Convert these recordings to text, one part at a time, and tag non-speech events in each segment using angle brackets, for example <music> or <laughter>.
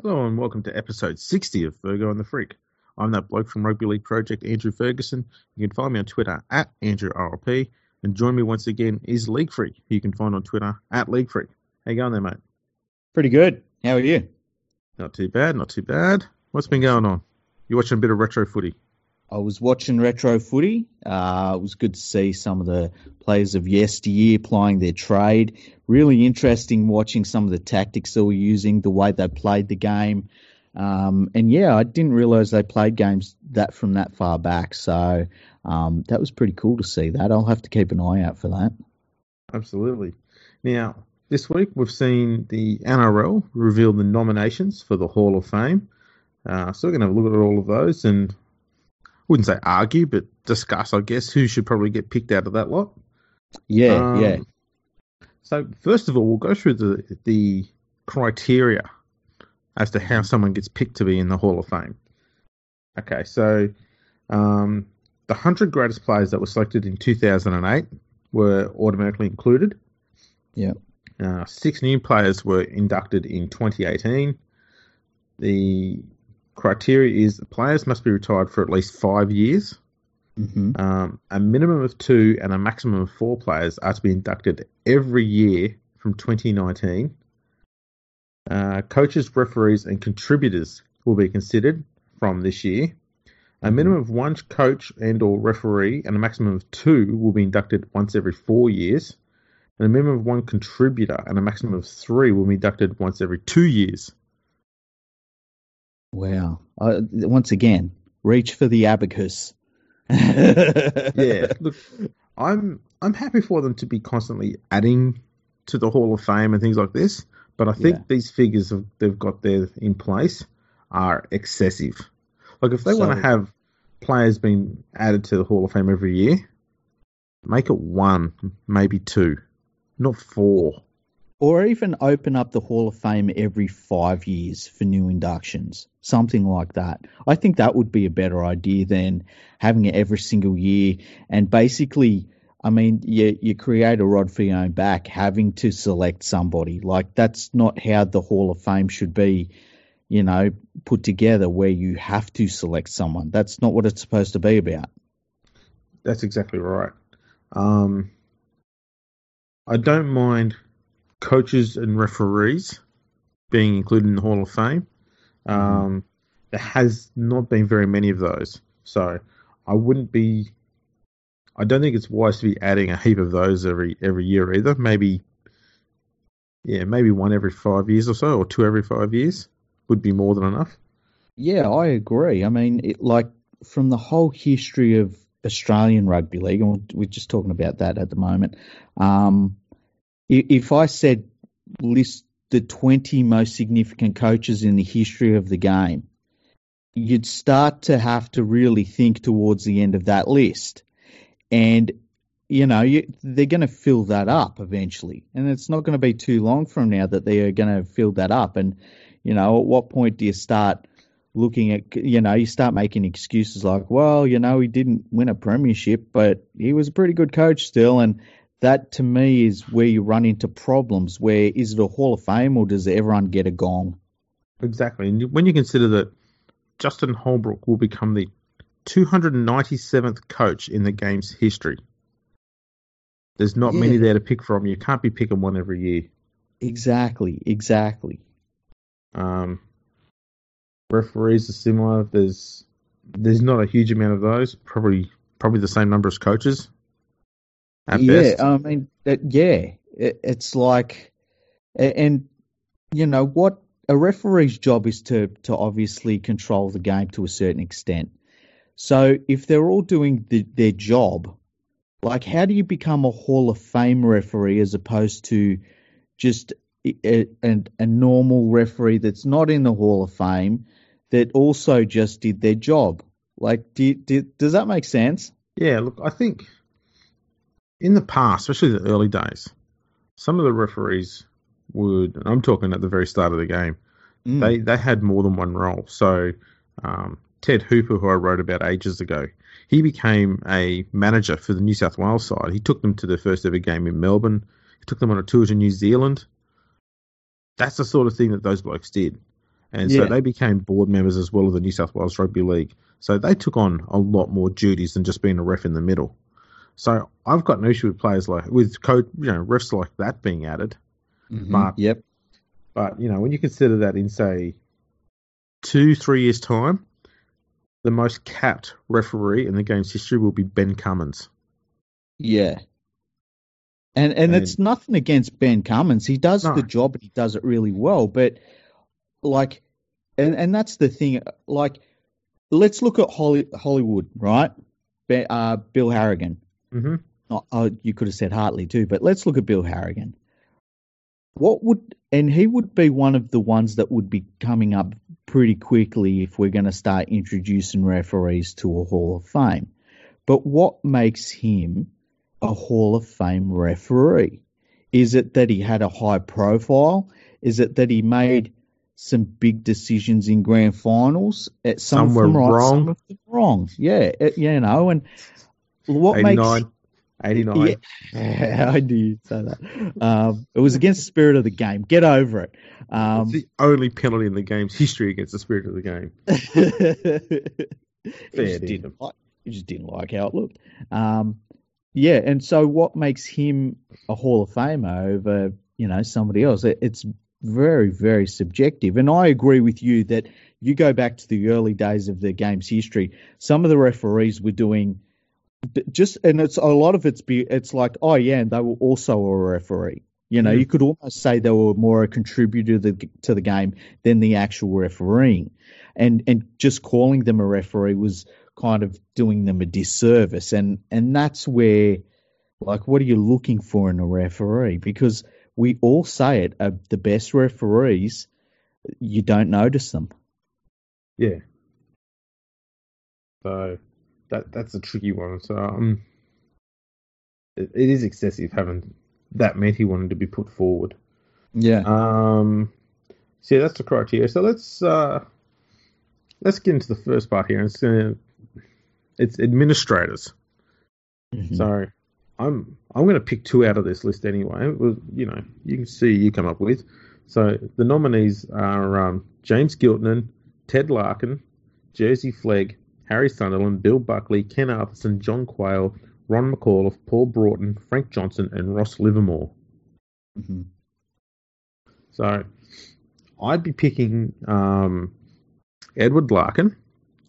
Hello and welcome to episode 60 of Fergo and the Freak. I'm that bloke from Rugby League Project, Andrew Ferguson. You can find me on Twitter at AndrewRLP. And join me once again is League Freak, who you can find on Twitter at League Freak. How you going there, mate? Pretty good. How are you? Not too bad, not too bad. What's been going on? You watching a bit of retro footy? I was watching retro footy. Uh, it was good to see some of the players of yesteryear plying their trade. Really interesting watching some of the tactics they were using, the way they played the game. Um, and yeah, I didn't realize they played games that from that far back. So um, that was pretty cool to see that. I'll have to keep an eye out for that. Absolutely. Now, this week we've seen the NRL reveal the nominations for the Hall of Fame. Uh, so we're going to have a look at all of those and wouldn't say argue, but discuss, I guess, who should probably get picked out of that lot. Yeah, um, yeah. So first of all, we'll go through the the criteria as to how someone gets picked to be in the Hall of Fame. Okay, so um, the hundred greatest players that were selected in 2008 were automatically included. Yeah. Uh, six new players were inducted in 2018. The criteria is players must be retired for at least five years. Mm-hmm. Um, a minimum of two and a maximum of four players are to be inducted every year from 2019. Uh, coaches, referees, and contributors will be considered from this year. A minimum of one coach and/or referee and a maximum of two will be inducted once every four years. And a minimum of one contributor and a maximum of three will be inducted once every two years. Wow. Uh, once again, reach for the abacus. <laughs> yeah. Look, I'm I'm happy for them to be constantly adding to the Hall of Fame and things like this, but I think yeah. these figures have, they've got there in place are excessive. Like if they so, want to have players being added to the Hall of Fame every year, make it one, maybe two, not four or even open up the Hall of Fame every five years for new inductions, something like that. I think that would be a better idea than having it every single year and basically. I mean, you, you create a rod for your own back, having to select somebody. Like, that's not how the Hall of Fame should be, you know, put together where you have to select someone. That's not what it's supposed to be about. That's exactly right. Um, I don't mind coaches and referees being included in the Hall of Fame. Mm-hmm. Um, there has not been very many of those, so I wouldn't be. I don't think it's wise to be adding a heap of those every every year either. Maybe, yeah, maybe one every five years or so, or two every five years would be more than enough. Yeah, I agree. I mean, it, like from the whole history of Australian rugby league, and we're just talking about that at the moment. Um, if I said list the 20 most significant coaches in the history of the game, you'd start to have to really think towards the end of that list. And, you know, you, they're going to fill that up eventually. And it's not going to be too long from now that they are going to fill that up. And, you know, at what point do you start looking at, you know, you start making excuses like, well, you know, he didn't win a premiership, but he was a pretty good coach still. And, that to me is where you run into problems. Where is it a Hall of Fame or does everyone get a gong? Exactly. And when you consider that Justin Holbrook will become the 297th coach in the game's history, there's not yeah. many there to pick from. You can't be picking one every year. Exactly. Exactly. Um, referees are similar. There's there's not a huge amount of those. Probably probably the same number as coaches yeah, best. I mean, it, yeah, it, it's like, and you know what, a referee's job is to to obviously control the game to a certain extent. So if they're all doing the, their job, like how do you become a Hall of Fame referee as opposed to just a, a, a normal referee that's not in the Hall of Fame that also just did their job? Like, do, do, does that make sense? Yeah, look, I think in the past, especially the early days, some of the referees would, I'm talking at the very start of the game, mm. they, they had more than one role. So, um, Ted Hooper, who I wrote about ages ago, he became a manager for the New South Wales side. He took them to their first ever game in Melbourne. He took them on a tour to New Zealand. That's the sort of thing that those blokes did. and so they became board members as well of the New South Wales Rugby League. So they took on a lot more duties than just being a ref in the middle. So I've got no issue with players like with coach, you know, refs like that being added. But- Yep. But you know, when you consider that in say two, three years time, the most capped referee in the game's history will be Ben Cummins. Yeah. And and And- it's nothing against Ben Cummins. He does No. the job and he does it really well. But like, and and that's the thing. Like, let's look at Holly, Hollywood, right? Be- Uh, Bill Harrigan. Mm-hmm. Oh, you could have said Hartley too, but let's look at Bill Harrigan. What would and he would be one of the ones that would be coming up pretty quickly if we're going to start introducing referees to a Hall of Fame. But what makes him a Hall of Fame referee? Is it that he had a high profile? Is it that he made some big decisions in grand finals? Uh, Some, Some of were right, wrong. some wrong. Yeah, uh, you know, and what 89. makes 89. <laughs> yeah, <laughs> I knew you'd say that. Um, it was against the spirit of the game. Get over it. Um, it's the only penalty in the game's history against the spirit of the game. <laughs> you, Fair just didn't like, you just didn't like how it looked. Um, yeah, and so what makes him a Hall of Famer over you know somebody else? It, it's very very subjective, and I agree with you that you go back to the early days of the game's history. Some of the referees were doing just, and it's a lot of it's be it's like oh yeah, and they were also a referee. You know, Mhm. you could almost say they were more a contributor to the, to the game than the actual refereeing, and and just calling them a referee was kind of doing them a disservice, and and that's where, like, what are you looking for in a referee? Because we all say it, uh, the best referees, you don't notice them. Yeah. So that that's a tricky one. So um, it, it is excessive having that many wanting to be put forward. Yeah, Um, so yeah, that's the criteria. So let's uh, let's get into the first part here. It's uh, it's administrators. Mhm. So I'm I'm going to pick two out of this list anyway. You know, you can see you come up with. So the nominees are um, James Giltinan, Ted Larkin, Jersey Flegg, Harry Sunderland, Bill Buckley, Ken Arthurson, John Quayle, Ron McAuliffe, Paul Broughton, Frank Johnson, and Ross Livermore. Mhm. So I'd be picking um, Edward Larkin.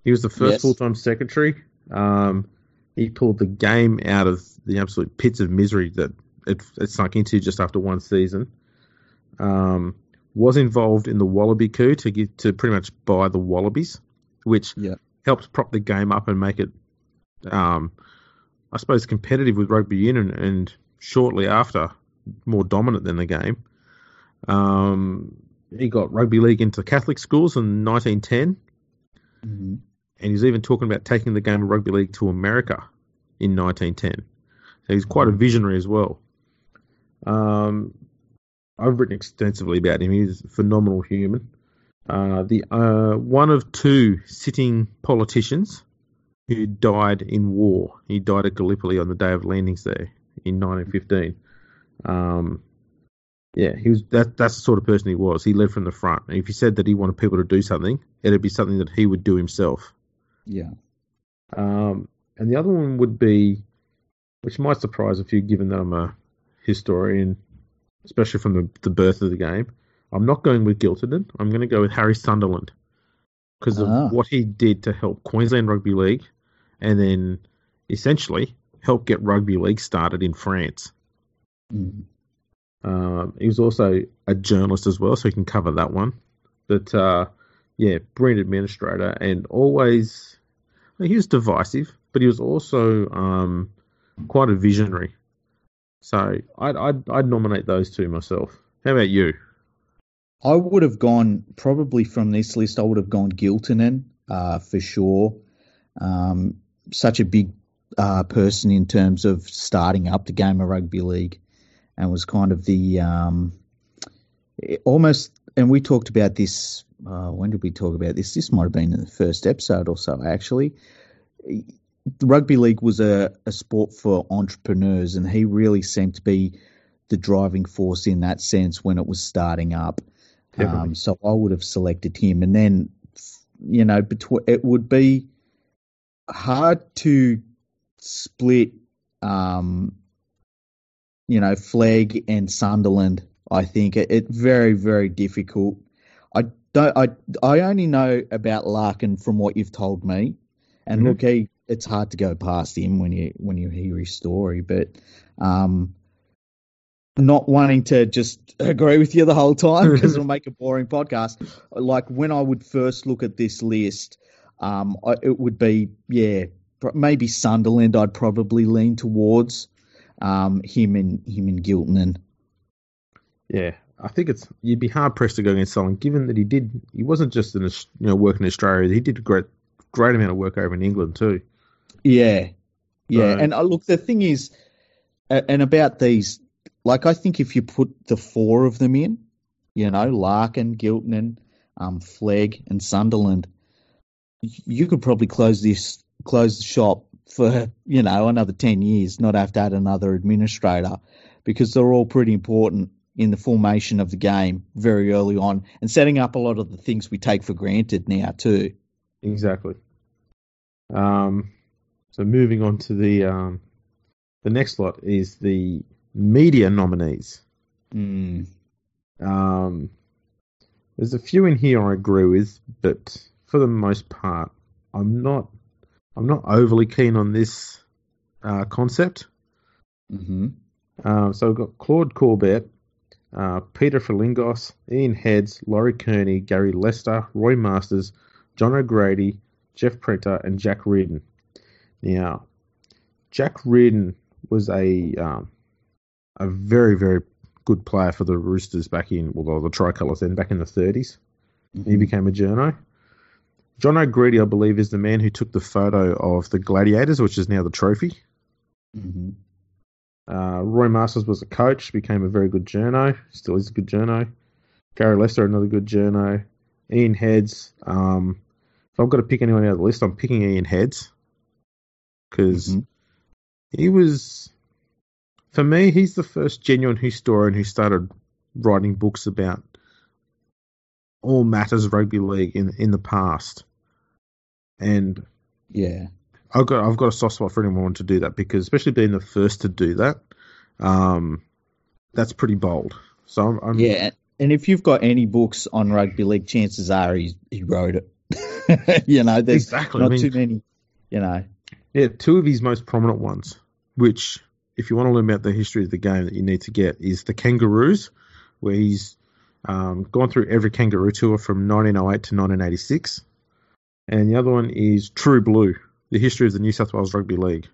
He was the first Yes. full-time secretary. Um, he pulled the game out of the absolute pits of misery that it, it sunk into just after one season. Um, was involved in the Wallaby coup to get to pretty much buy the Wallabies, which Yeah. Helped prop the game up and make it, um, I suppose, competitive with rugby union, and shortly after, more dominant than the game. Um, he got rugby league into Catholic schools in 1910, Mhm. and he's even talking about taking the game of rugby league to America in 1910. So he's quite a visionary as well. Um, I've written extensively about him. He's a phenomenal human. Uh, the uh, one of two sitting politicians who died in war. He died at Gallipoli on the day of landings there in 1915. Um, yeah, he was that. That's the sort of person he was. He led from the front. And if he said that he wanted people to do something, it'd be something that he would do himself. Yeah. Um, and the other one would be, which might surprise a few, given that I'm a historian, especially from the, the birth of the game. I'm not going with Giltinan. I'm going to go with Harry Sunderland because of Ah. what he did to help Queensland Rugby League, and then essentially help get rugby league started in France. Mhm. Um, he was also a journalist as well, so he can cover that one. But uh, yeah, brilliant administrator and always he was divisive, but he was also um, quite a visionary. So I'd, I'd I'd nominate those two myself. How about you? I would have gone probably from this list. I would have gone Giltinan uh, for sure. Um, such a big uh, person in terms of starting up the game of rugby league, and was kind of the um, almost. And we talked about this. Uh, when did we talk about this? This might have been in the first episode or so, actually. Rugby league was a, a sport for entrepreneurs, and he really seemed to be the driving force in that sense when it was starting up. Um, so I would have selected him, and then you know, between it would be hard to split, um, you know, Flegg and Sunderland. I think it, it very very difficult. I don't. I I only know about Larkin from what you've told me, and Mhm. look, he it's hard to go past him when you when you hear his story, but um, not wanting to just agree with you the whole time because <laughs> it'll make a boring podcast. Like when I would first look at this list, um, I, it would be yeah, maybe Sunderland. I'd probably lean towards um, him and him and Gilton. And Yeah, I think it's you'd be hard pressed to go against someone, given that he did. He wasn't just in you know working in Australia. He did a great great amount of work over in England too. Yeah, yeah. So- and uh, look, the thing is, uh, and about these, like I think if you put the four of them in, you know, Larkin, Gilton, um, Flegg, and Sunderland, you could probably close this, close the shop for you know another ten years, not have to add another administrator, because they're all pretty important in the formation of the game very early on and setting up a lot of the things we take for granted now too. Exactly. Um, so moving on to the um, the next lot is the media nominees. Mm. Um, there's a few in here I agree with, but for the most part, I'm not. I'm not overly keen on this uh, concept. hmm Um, so we've got Claude Corbett, uh, Peter Frilingos, Ian Heads, Laurie Kearney, Gary Lester, Roy Masters, John O'Grady, Geoff Prenter, and Jack Reardon. Now, Jack Reardon was a um, a very very good player for the Roosters back in well the Tricolours then back in the 30s. He became a journo. John O'Grady, I believe, is the man who took the photo of the Gladiators, which is now the trophy. hmm Uh, Roy Masters was a coach, became a very good journo, still is a good journo. Gary Lester, another good journo. Ian Heads. Um, if I've got to pick anyone out of the list, I'm picking Ian Heads because Mhm. he was, for me, he's the first genuine historian who started writing books about all matters of rugby league in in the past, and Yeah. I've got I've got a soft spot for anyone to do that because especially being the first to do that, um, that's pretty bold. So I'm, I'm Yeah, and- and if you've got any books on rugby league, chances are he he wrote it. <laughs> you know, there's exactly. not I mean, too many. You know, yeah, two of his most prominent ones, which if you want to learn about the history of the game that you need to get is the Kangaroos, where he's um, gone through every Kangaroo tour from 1908 to 1986, and the other one is True Blue, the history of the New South Wales Rugby League.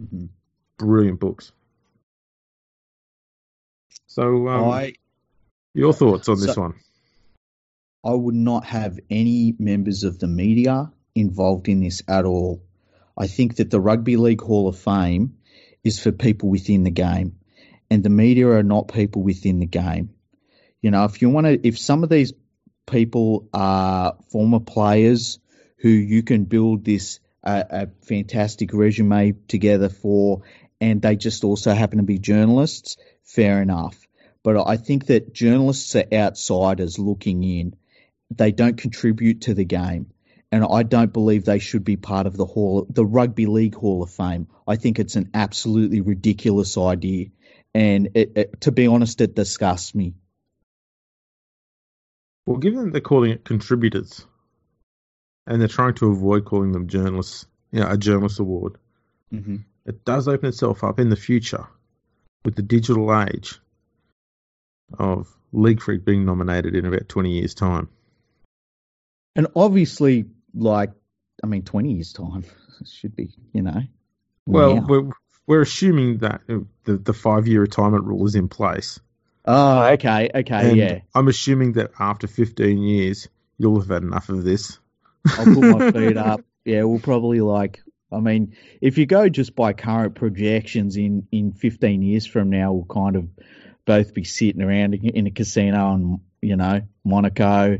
Mhm. Brilliant books. So, um, I your thoughts on this one? I would not have any members of the media involved in this at all. I think that the Rugby League Hall of Fame is for people within the game, and the media are not people within the game. You know, if you want to, if some of these people are former players who you can build this uh, a fantastic resume together for, and they just also happen to be journalists, fair enough. But I think that journalists are outsiders looking in. They don't contribute to the game. And I don't believe they should be part of the hall, the Rugby League Hall of Fame. I think it's an absolutely ridiculous idea. And it, it, to be honest, it disgusts me. Well, given that they're calling it contributors, and they're trying to avoid calling them journalists, you know, a journalist award, Mm-hmm. it does open itself up in the future with the digital age of League Freak being nominated in about 20 years' time. And obviously, like, I mean, 20 years' time should be, you know. Well, now. we're, we're assuming that the, the five year retirement rule is in place. Oh, okay, okay, and yeah. I'm assuming that after 15 years, you'll have had enough of this. I'll put my <laughs> feet up. Yeah, we'll probably like. I mean, if you go just by current projections, in in 15 years from now, we'll kind of both be sitting around in in a casino in you know Monaco,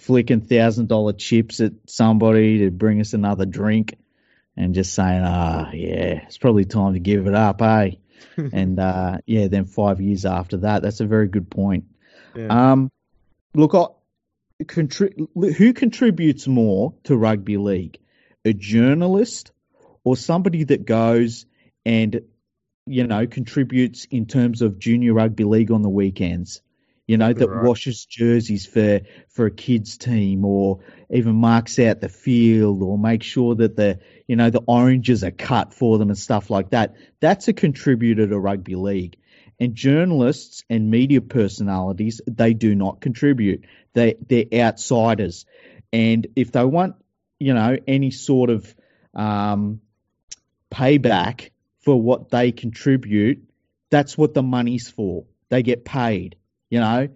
flicking thousand dollar chips at somebody to bring us another drink, and just saying, ah, yeah, it's probably time to give it up, eh? <laughs> and uh, yeah, then five years after that, that's a very good point. Yeah. Um, look, I, contri- who contributes more to rugby league? A journalist or somebody that goes and you know contributes in terms of junior rugby league on the weekends? You know that right. washes jerseys for for a kids team, or even marks out the field, or makes sure that the you know the oranges are cut for them and stuff like that. That's a contributor to rugby league. And journalists and media personalities, they do not contribute. They they're outsiders, and if they want, you know, any sort of um, payback for what they contribute, that's what the money's for. They get paid. You know,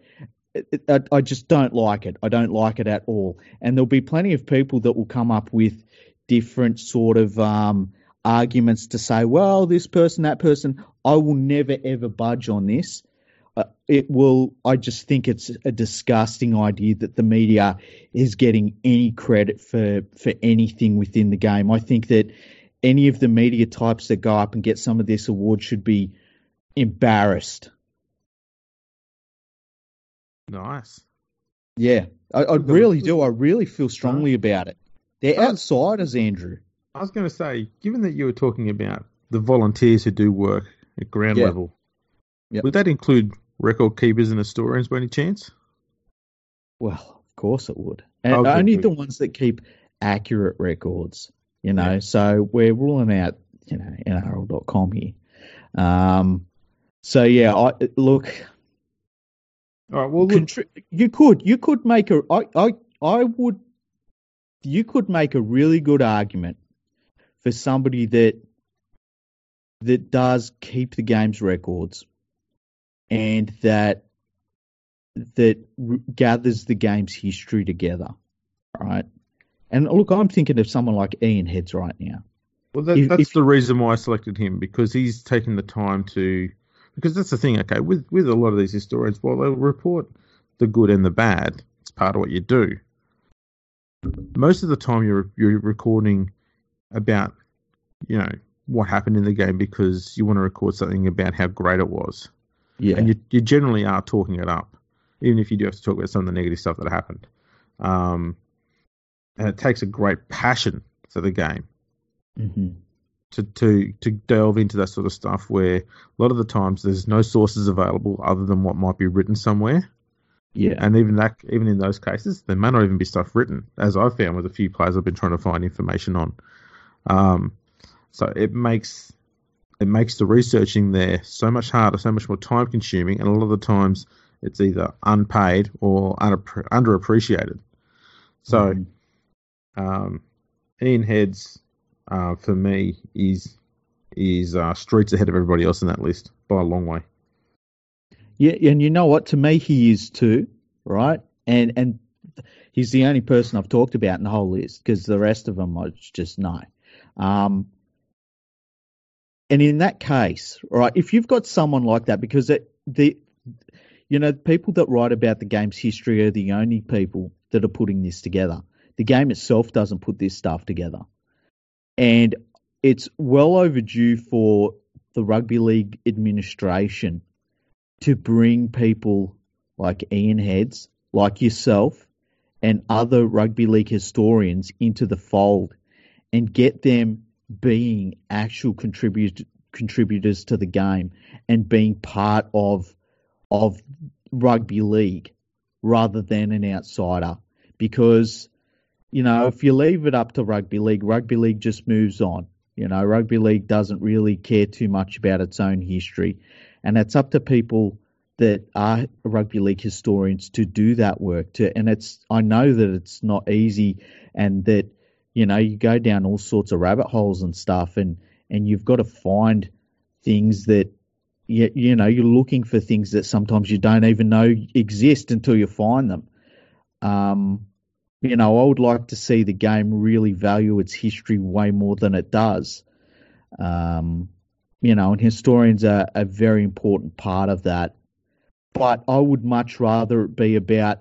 I, just don't like it. I don't like it at all. And there'll be plenty of people that will come up with different sort of um, arguments to say, well, this person, that person. I will never ever budge on this. Uh, it will. I just think it's a disgusting idea that the media is getting any credit for for anything within the game. I think that any of the media types that go up and get some of this award should be embarrassed. Nice. Yeah, I, I really do. I really feel strongly about it. They're outsiders, Andrew. I was going to say, given that you were talking about the volunteers who do work at ground yeah. level, yep. would that include record keepers and historians by any chance? Well, of course it would. And only the ones that keep accurate records, you know. Yeah. So we're ruling out, you know, NRL.com here. Um, so yeah, I look. All right. Well, contri- you could you could make a I I I would you could make a really good argument for somebody that that does keep the game's records and that that gathers the game's history together, right? And look, I'm thinking of someone like Ian Heads right now. Well, that, if, that's if, the reason why I selected him because he's taken the time to. Because that's the thing, okay, with with a lot of these historians, while they'll report the good and the bad, it's part of what you do. Most of the time, you're you're recording about, you know, what happened in the game because you want to record something about how great it was. Yeah. And you, you generally are talking it up, even if you do have to talk about some of the negative stuff that happened. Um, and it takes a great passion for the game mm-hmm. To, to, to delve into that sort of stuff where a lot of the times there's no sources available other than what might be written somewhere. Yeah. And even that, even in those cases, there may not even be stuff written, as I've found with a few players I've been trying to find information on. Um, so it makes it makes the researching there so much harder, so much more time consuming, and a lot of the times it's either unpaid or under, underappreciated. So, mm. um, Ian Heads uh, for me is is uh, streets ahead of everybody else in that list by a long way. Yeah, and you know what? To me, he is too, right? And and he's the only person I've talked about in the whole list because the rest of them I just know. Um, and in that case, right, if you've got someone like that, because it, the you know people that write about the game's history are the only people that are putting this together. The game itself doesn't put this stuff together, and it's well overdue for the rugby league administration to bring people like Ian Heads, like yourself, and other rugby league historians into the fold and get them being actual contribut- contributors to the game and being part of of rugby league rather than an outsider. Because you know if you leave it up to rugby league rugby league just moves on you know rugby league doesn't really care too much about its own history and it's up to people that are rugby league historians to do that work to and it's I know that it's not easy and that you know, you go down all sorts of rabbit holes and stuff, and and you've got to find things that you, you know you're looking for things that sometimes you don't even know exist until you find them. Um, you know, I would like to see the game really value its history way more than it does. Um, you know, and historians are a very important part of that. But I would much rather it be about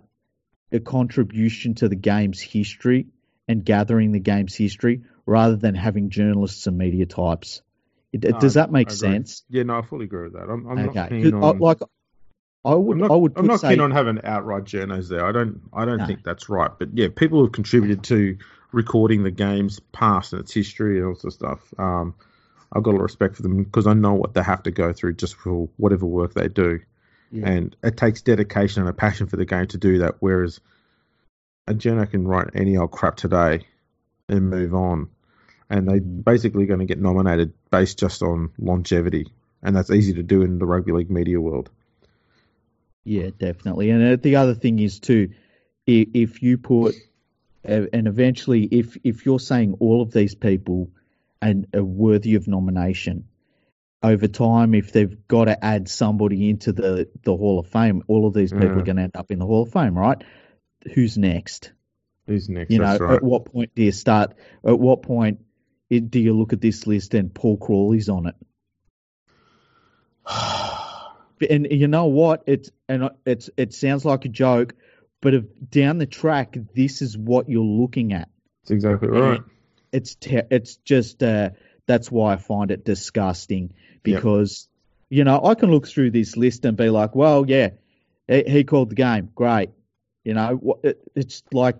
a contribution to the game's history and gathering the game's history rather than having journalists and media types. It, no, does that make sense? Yeah, no, I fully agree with that. I'm, I'm okay. not keen on... like I would. I'm not, I would. I'm not say, keen on having outright journos there. I don't. I don't No. think that's right. But yeah, people have contributed to recording the game's past and its history and all sorts of stuff. Um, I've got a lot of respect for them because I know what they have to go through just for whatever work they do, Yeah. and it takes dedication and a passion for the game to do that. Whereas a journo can write any old crap today and move on, and they're Mm. basically going to get nominated based just on longevity, and that's easy to do in the rugby league media world. Yeah, definitely. And uh, the other thing is too, if you put, uh, and eventually, if if you're saying all of these people and are worthy of nomination, over time, if they've got to add somebody into the the Hall of Fame, all of these people are going to end up in the Hall of Fame, right? Who's next? Who's next? You know, right. at what point do you start? At what point do you look at this list and Paul Crawley's on it? And you know what? It's and it's it sounds like a joke, but if down the track, this is what you're looking at. That's exactly right. It's te- it's just uh, that's why I find it disgusting because you know I can look through this list and be like, well, yeah, he, he called the game, great. You know, it, it's like,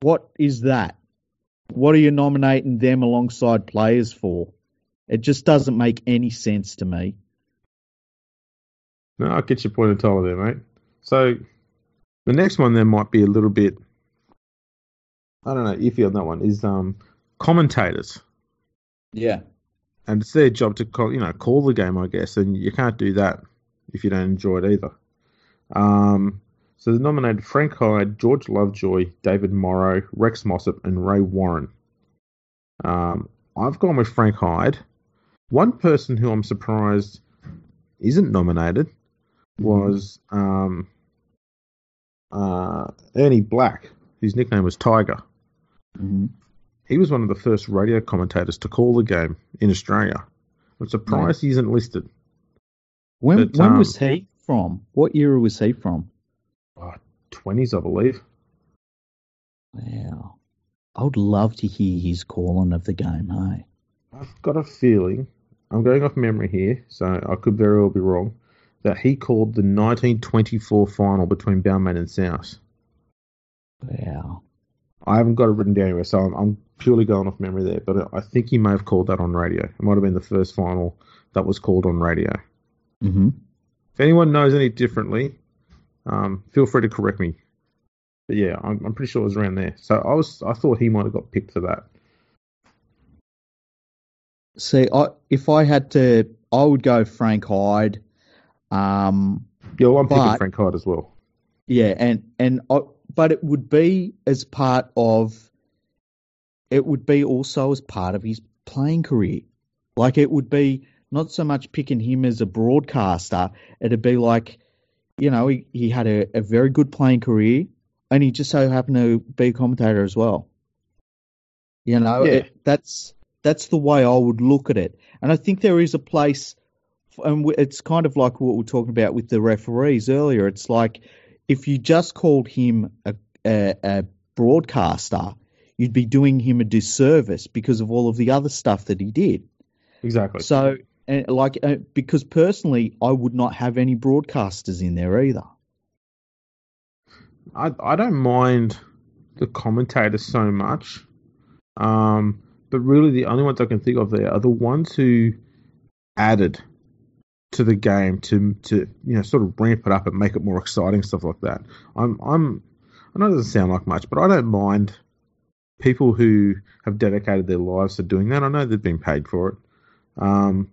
what is that? What are you nominating them alongside players for? It just doesn't make any sense to me. No, I get your point entirely there, mate. So the next one there might be a little bit, I don't know, iffy on that one. Is um commentators, Yeah. and it's their job to call, you know call the game, I guess, and you can't do that if you don't enjoy it either. Um, so they nominated Frank Hyde, George Lovejoy, David Morrow, Rex Mossop, and Ray Warren. Um, I've gone with Frank Hyde. One person who I'm surprised isn't nominated was um, uh, Ernie Black, whose nickname was Tiger. hmm He was one of the first radio commentators to call the game in Australia. I'm surprised he isn't listed. When But, when um, was he from? What era was he from? Oh, 20s, I believe. Wow. I would love to hear his calling of the game, hey? I've got a feeling, I'm going off memory here, so I could very well be wrong, that he called the 1924 final between Balmain and South. Wow. I haven't got it written down anywhere, so I'm, I'm purely going off memory there, but I think he may have called that on radio. It might have been the first final that was called on radio. hmm If anyone knows any differently, um, feel free to correct me. But yeah, I'm, I'm pretty sure it was around there. So I was, I thought he might have got picked for that. See, I, if I had to, I would go Frank Hyde. Um, Yeah, well, I'm picking Frank Hyde as well. yeah, and and I, but it would be as part of. It would be also as part of his playing career. Like it would be not so much picking him as a broadcaster. It'd be like, you know, he, he had a, a very good playing career, and he just so happened to be a commentator as well. You know, Yeah. it, that's that's the way I would look at it, and I think there is a place, and it's kind of like what we were talking about with the referees earlier. It's like if you just called him a, a, a broadcaster, you'd be doing him a disservice because of all of the other stuff that he did. Exactly. So, and like, uh, because personally, I would not have any broadcasters in there either. I I don't mind the commentators so much, um, but really the only ones I can think of there are the ones who added to the game to to you know sort of ramp it up and make it more exciting stuff like that. I'm I'm I know it doesn't sound like much, but I don't mind people who have dedicated their lives to doing that. I know they've been paid for it, um,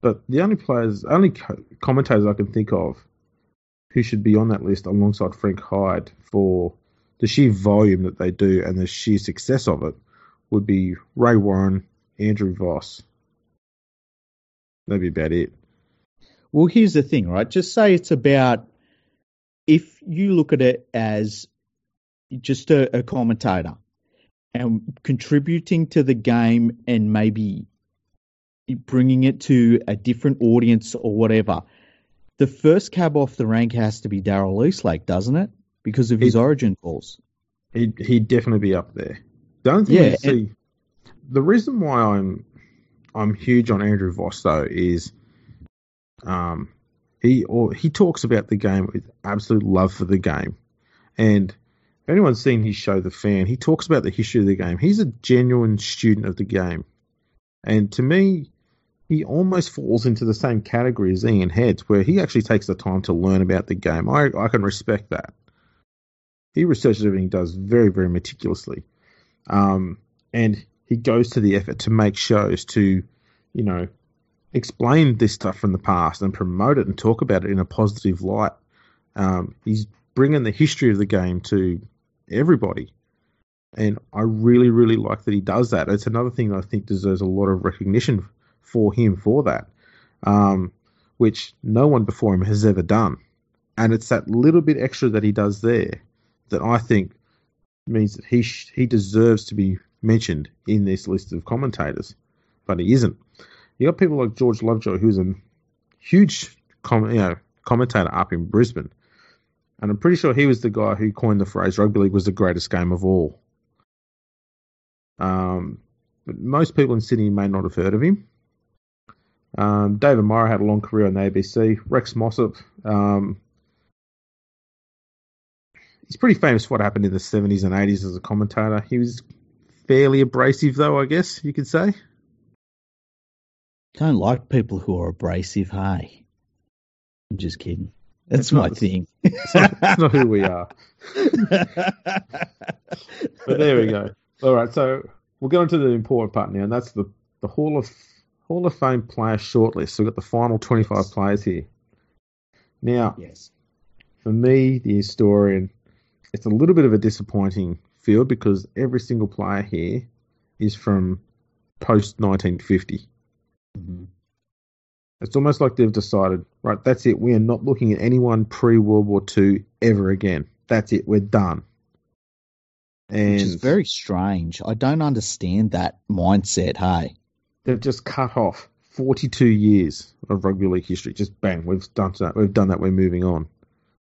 but the only players, only co- commentators I can think of who should be on that list alongside Frank Hyde for the sheer volume that they do and the sheer success of it would be Ray Warren, Andrew Voss. That'd be about it. Well, here's the thing, right? Just say it's about if you look at it as just a, a commentator and contributing to the game and maybe bringing it to a different audience or whatever. The first cab off the rank has to be Darrell Eastlake, doesn't it? Because of his origin calls. He'd, he'd definitely be up there. The only thing Yeah, see, the reason why I'm I'm huge on Andrew Voss though is um, he or he talks about the game with absolute love for the game, and if anyone's seen his show, The Fan, he talks about the history of the game. He's a genuine student of the game, and to me, he almost falls into the same category as Ian Heads, where he actually takes the time to learn about the game. I I can respect that. He researches everything he does very very meticulously, um, and he goes to the effort to make shows to, you know, explain this stuff from the past and promote it and talk about it in a positive light. Um, he's bringing the history of the game to everybody. And I really, really like that he does that. It's another thing I think deserves a lot of recognition for him for that, um, which no one before him has ever done. And it's that little bit extra that he does there that I think means that he sh- he deserves to be mentioned in this list of commentators, but he isn't. You got people like George Lovejoy, who's a huge com- you know, commentator up in Brisbane, and I'm pretty sure he was the guy who coined the phrase "rugby league was the greatest game of all." Um, but most people in Sydney may not have heard of him. Um, David Morrow had a long career on the ABC. Rex Mossop, um, he's pretty famous for what happened in the 70s and 80s as a commentator. He was fairly abrasive, though, I guess you could say. Don't like people who are abrasive, hey? I'm just kidding. That's my thing. It's not, it's not who we are. <laughs> but there we go. All right, so we'll go into the important part now, and that's the, the Hall of Hall of Fame player shortlist. So we've got the final 25 players here. Now, yes. for me, the historian, it's a little bit of a disappointing field because every single player here is from post 1950. Mm-hmm. It's almost like they've decided, right, that's it. We are not looking at anyone pre World War II ever again. That's it. We're done. And Which is very strange. I don't understand that mindset, hey? they've just cut off 42 years of rugby league history. Just bang, we've done that. We've done that. We're moving on.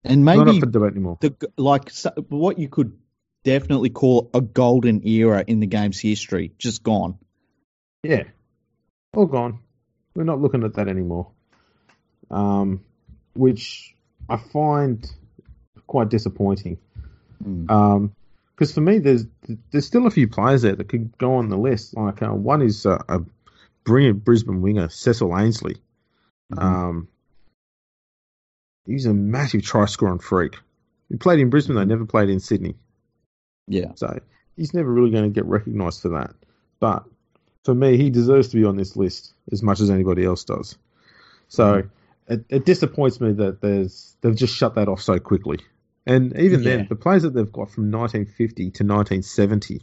And maybe Not up for debate anymore. the like so- what you could definitely call a golden era in the game's history just gone. Yeah, all gone. We're not looking at that anymore. Um, which I find quite disappointing. Mm. Um, because for me, there's there's still a few players there that could go on the list. Like uh, one is uh, a brilliant Brisbane winger, Cecil Aynsley. Mhm. Um, he's a massive try scoring freak. He played in Brisbane, though, never played in Sydney. yeah. So he's never really going to get recognised for that. But for me, he deserves to be on this list as much as anybody else does. So mm. it, it disappoints me that there's they've just shut that off so quickly. And even Yeah. then, the players that they've got from 1950 to 1970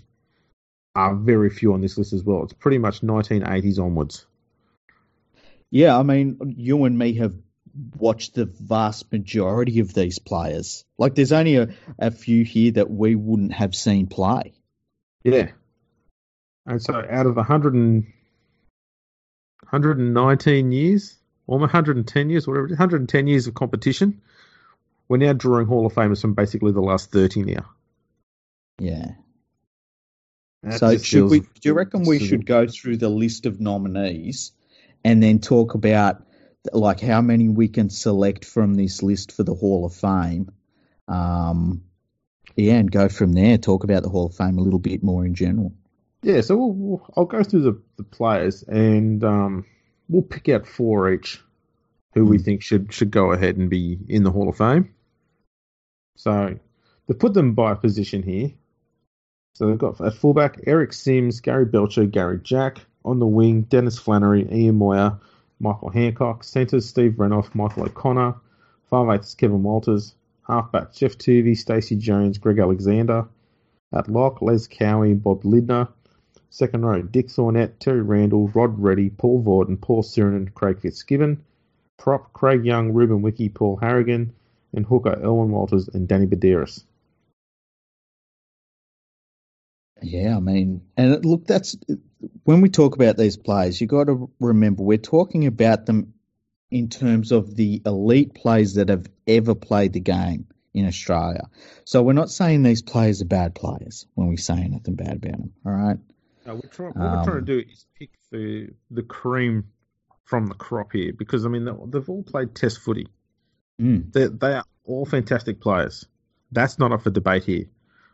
are very few on this list as well. It's pretty much 1980s onwards. Yeah, I mean, you and me have watched the vast majority of these players. Like, there's only a, a few here that we wouldn't have seen play. Yeah. And so out of the 100 and, 119 years, almost 110 years, whatever 110 years of competition, we're now drawing Hall of Famers from basically the last 30 now. Yeah. That so, should we? Do you reckon we should go through the list of nominees and then talk about like how many we can select from this list for the Hall of Fame? Um, yeah, and go from there. Talk about the Hall of Fame a little bit more in general. Yeah, so we'll, we'll, I'll go through the, the players and um, we'll pick out four each who we Hmm. think should should go ahead and be in the Hall of Fame. So they put them by position here. So they've got at fullback Eric Simms, Gary Belcher, Gary Jack. On the wing, Dennis Flannery, Ian Moir, Michael Hancock. Centres, Steve Renouf, Michael O'Connor. Five eighths, Kevin Walters. Halfback, Geoff Toovey, Stacey Jones, Greg Alexander. At lock, Les Cowie, Bob Lindner. Second row, Dick Thornett, Terry Randall, Rod Reddy, Paul Vautin, Paul Sironen, Craig Fitzgibbon. Prop, Craig Young, Ruben Wiki, Paul Harragon. And hooker, Elwyn Walters and Danny Buderus. Yeah, I mean, and look, that's when we talk about these players, you got to remember we're talking about them in terms of the elite players that have ever played the game in Australia. So we're not saying these players are bad players when we say anything bad about them. All right. Uh, we're trying, what we're trying Um, to do is pick the the cream from the crop here because I mean they- they've all played Test footy. Mm. They, they are all fantastic players. That's not up for debate here.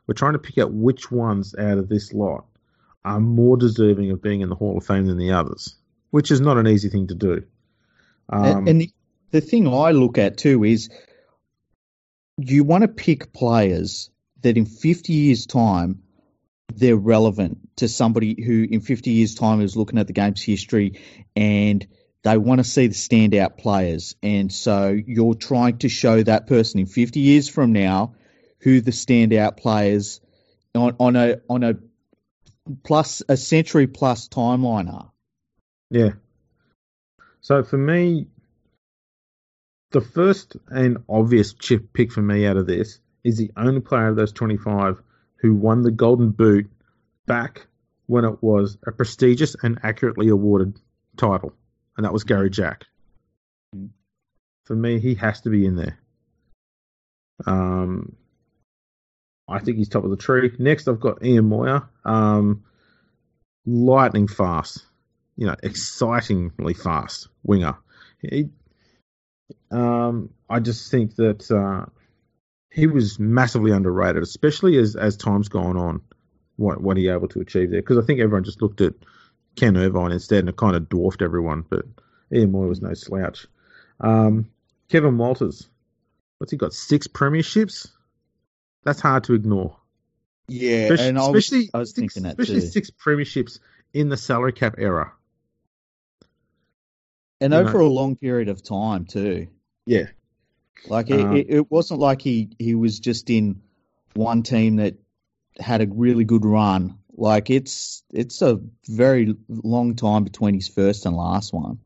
We're trying to pick out which ones out of this lot are more deserving of being in the Hall of Fame than the others, which is not an easy thing to do. Um, and, and the, the thing I look at too is you want to pick players that in 50 years' time they're relevant to somebody who in 50 years' time is looking at the game's history and they want to see the standout players. And so you're trying to show that person in 50 years from now who the standout players on, on a on a plus a century plus timeline are. Yeah. So for me, the first and obvious chip pick for me out of this is the only player of those 25 who won the Golden Boot back when it was a prestigious and accurately awarded title, and that was Gary Jack. For me, he has to be in there. Um, I think he's top of the tree. Next, I've got Ian Moir. Um, lightning fast, you know, excitingly fast winger. He, um, I just think that uh, he was massively underrated, especially as as time's gone on. What what he able to achieve there? Because I think everyone just looked at Ken Irvine instead, and it kind of dwarfed everyone. But Ian Moir was no slouch. Um, Kevin Walters, what's he got? Six premierships. That's hard to ignore. Yeah, Especially, and I was, especially I was six, thinking that especially too. six premierships in the salary cap era. and you over know. a long period of time too. Yeah, Like it, Um, it, it wasn't like he he was just in one team that had a really good run. Like it's it's a very long time between his first and last one.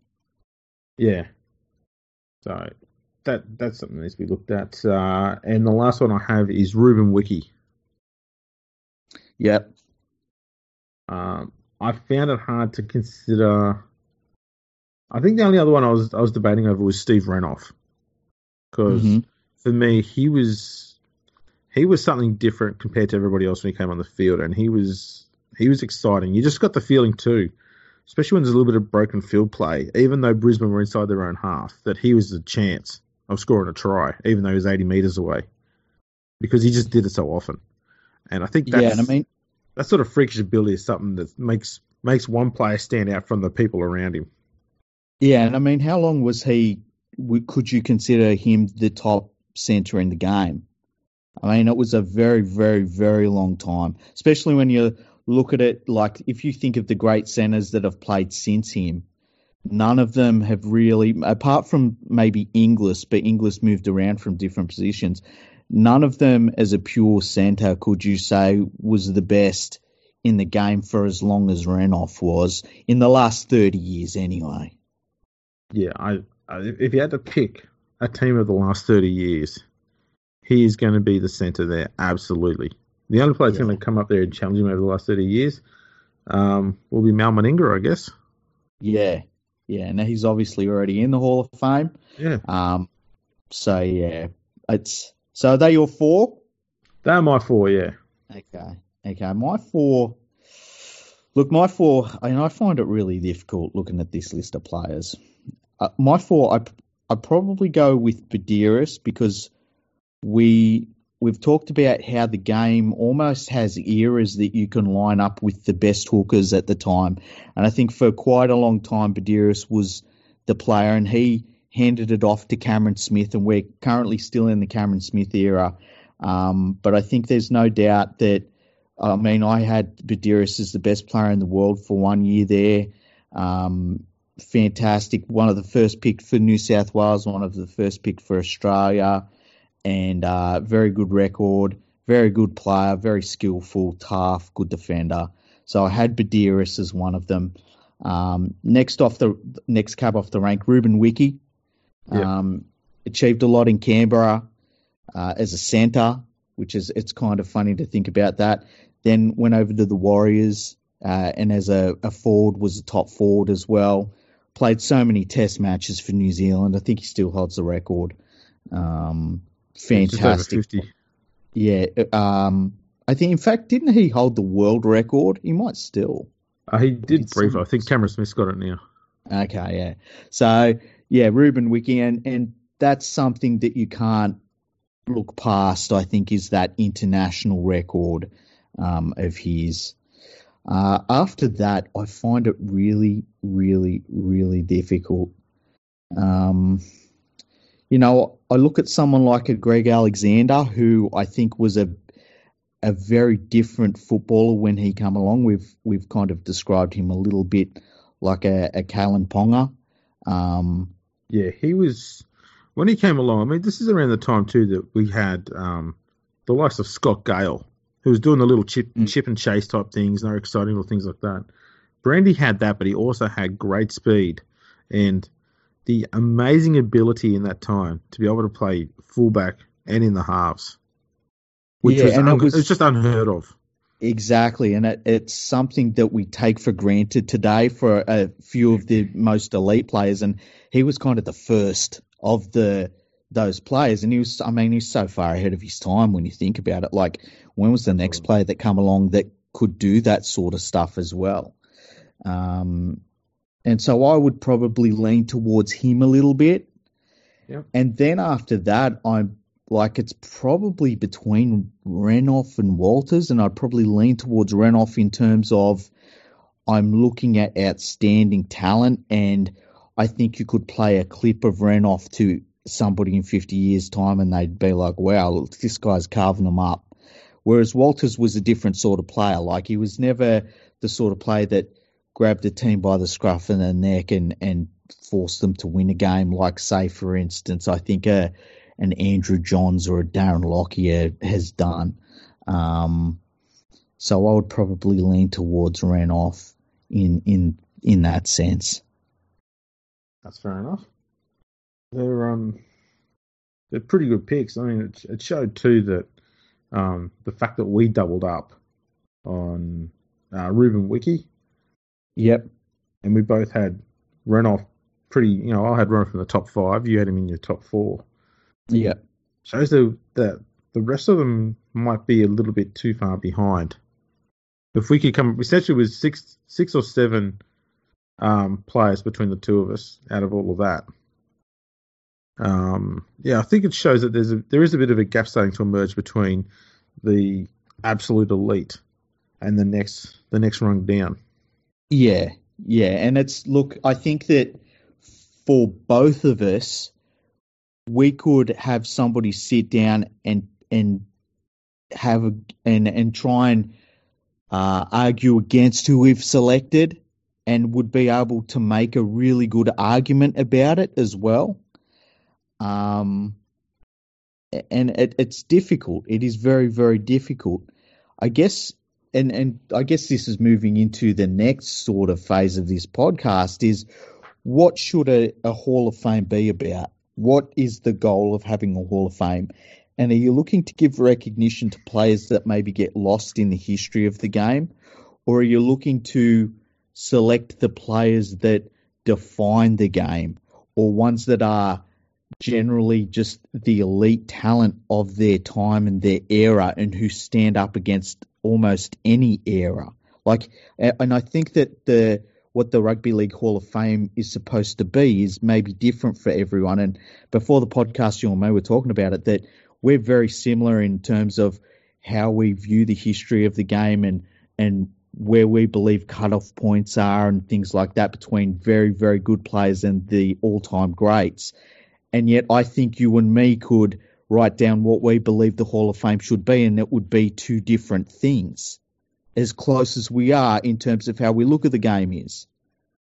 yeah. So that that's something that needs to be looked at. Uh, and the last one I have is Ruben Wiki. Yep. Um, I found it hard to consider. I think the only other one I was I was debating over was Steve Renouf, because Mhm. for me he was he was something different compared to everybody else when he came on the field, and he was he was exciting. You just got the feeling too, especially when there's a little bit of broken field play. Even though Brisbane were inside their own half, that he was the chance of scoring a try, even though he was 80 meters away, because he just did it so often. And I think that's Yeah, and I mean, that sort of freakish ability is something that makes makes one player stand out from the people around him. yeah, and I mean, how long was he? Could you consider him the top center in the game? I mean, it was a very, very, very long time, especially when you look at it. Like, if you think of the great centers that have played since him, none of them have really, apart from maybe Inglis, but Inglis moved around from different positions. None of them, as a pure center, could you say was the best in the game for as long as Renouf was in the last thirty years, anyway. Yeah, I if you had to pick a team of the last thirty years, he is going to be the center there. Absolutely. The only player that's Yeah. going to come up there and challenge him over the last thirty years um, will be Mal Meninga, I guess. Yeah, yeah. Now he's obviously already in the Hall of Fame. Yeah, Um, so yeah, it's so are they your four? they're my four. Yeah, Okay, okay. My four. Look, my four. I mean, I find it really difficult looking at this list of players. Uh, my four, I I probably go with Buderus because we we've talked about how the game almost has eras that you can line up with the best hookers at the time, and I think for quite a long time, Buderus was the player, and he handed it off to Cameron Smith, and we're currently still in the Cameron Smith era. Um, but I think there's no doubt that, I mean, I had Buderus as the best player in the world for one year there. Um, fantastic. One of the first picked for New South Wales, one of the first picked for Australia, and uh, very good record, very good player, very skillful, tough, good defender. So I had Buderus as one of them. Um, next off the next cab off the rank, Ruben Wiki. Yeah. Um, achieved a lot in Canberra uh, as a centre, which is it's kind of funny to think about that. Then went over to the Warriors uh, and as a, a forward was a top forward as well. Played so many Test matches for New Zealand. I think he still holds the record. Um, fantastic. 50. Yeah. Um, I think in fact didn't he hold the world record? He might still. Uh, he did briefly. I think Cameron Smith's got it now. Okay, yeah. So yeah, Ruben Wiki and and that's something that you can't look past. I think is that international record um, of his. Uh, after that, I find it really, really, really difficult. Um, you know, I look at someone like a Greg Alexander, who I think was a a very different footballer when he came along. We've we've kind of described him a little bit like a, a Kalyn Ponga. Um, yeah, he was when he came along. I mean, this is around the time too that we had um, the likes of Scott Gale, who was doing the little chip mm. chip and chase type things, no exciting little things like that. Brandy had that, but he also had great speed and the amazing ability in that time to be able to play fullback and in the halves, which yeah, was, un- it was, it was just unheard of. Exactly, and it, it's something that we take for granted today for a few of the most elite players, and he was kind of the first of the those players, and he was. I mean, he's so far ahead of his time when you think about it. Like, when was the next player that come along that could do that sort of stuff as well? Um, and so I would probably lean towards him a little bit. Yep. And then after that, I'm like it's probably between Renouf and Walters, and I'd probably lean towards Renouf in terms of I'm looking at outstanding talent, and I think you could play a clip of Renouf to somebody in 50 years' time, and they'd be like, "Wow, this guy's carving them up." Whereas Walters was a different sort of player. Like he was never the sort of player that grabbed a team by the scruff of the neck and, and forced them to win a game, like, say, for instance, I think a, an Andrew Johns or a Darren Lockyer has done. Um, so I would probably lean towards Renouf in, in, in that sense. That's fair enough. They're um they're pretty good picks. I mean, it, it showed too that um, the fact that we doubled up on uh, Ruben Wiki Yep. And we both had Renouf pretty, you know, I had Renouf in the top five. You had him in your top four. Yep. Shows that, that the rest of them might be a little bit too far behind. If we could come, essentially, with six, six or seven um, players between the two of us out of all of that. Um, yeah, I think it shows that there's a, there is a bit of a gap starting to emerge between the absolute elite and the next the next rung down. Yeah, yeah, and it's look. I think that for both of us, we could have somebody sit down and and have a, and and try and uh, argue against who we've selected, and would be able to make a really good argument about it as well. Um, and it, it's difficult. It is very very difficult. I guess and and I guess this is moving into the next sort of phase of this podcast is what should a, a Hall of Fame be about? What is the goal of having a Hall of Fame? And are you looking to give recognition to players that maybe get lost in the history of the game? Or are you looking to select the players that define the game or ones that are generally just the elite talent of their time and their era and who stand up against almost any era. Like, and I think that the what the Rugby League Hall of Fame is supposed to be is maybe different for everyone. And before the podcast, you and me were talking about it that we're very similar in terms of how we view the history of the game and and where we believe cutoff points are and things like that between very very good players and the all time greats. And yet, I think you and me could write down what we believe the Hall of Fame should be, and it would be two different things, as close as we are in terms of how we look at the game is.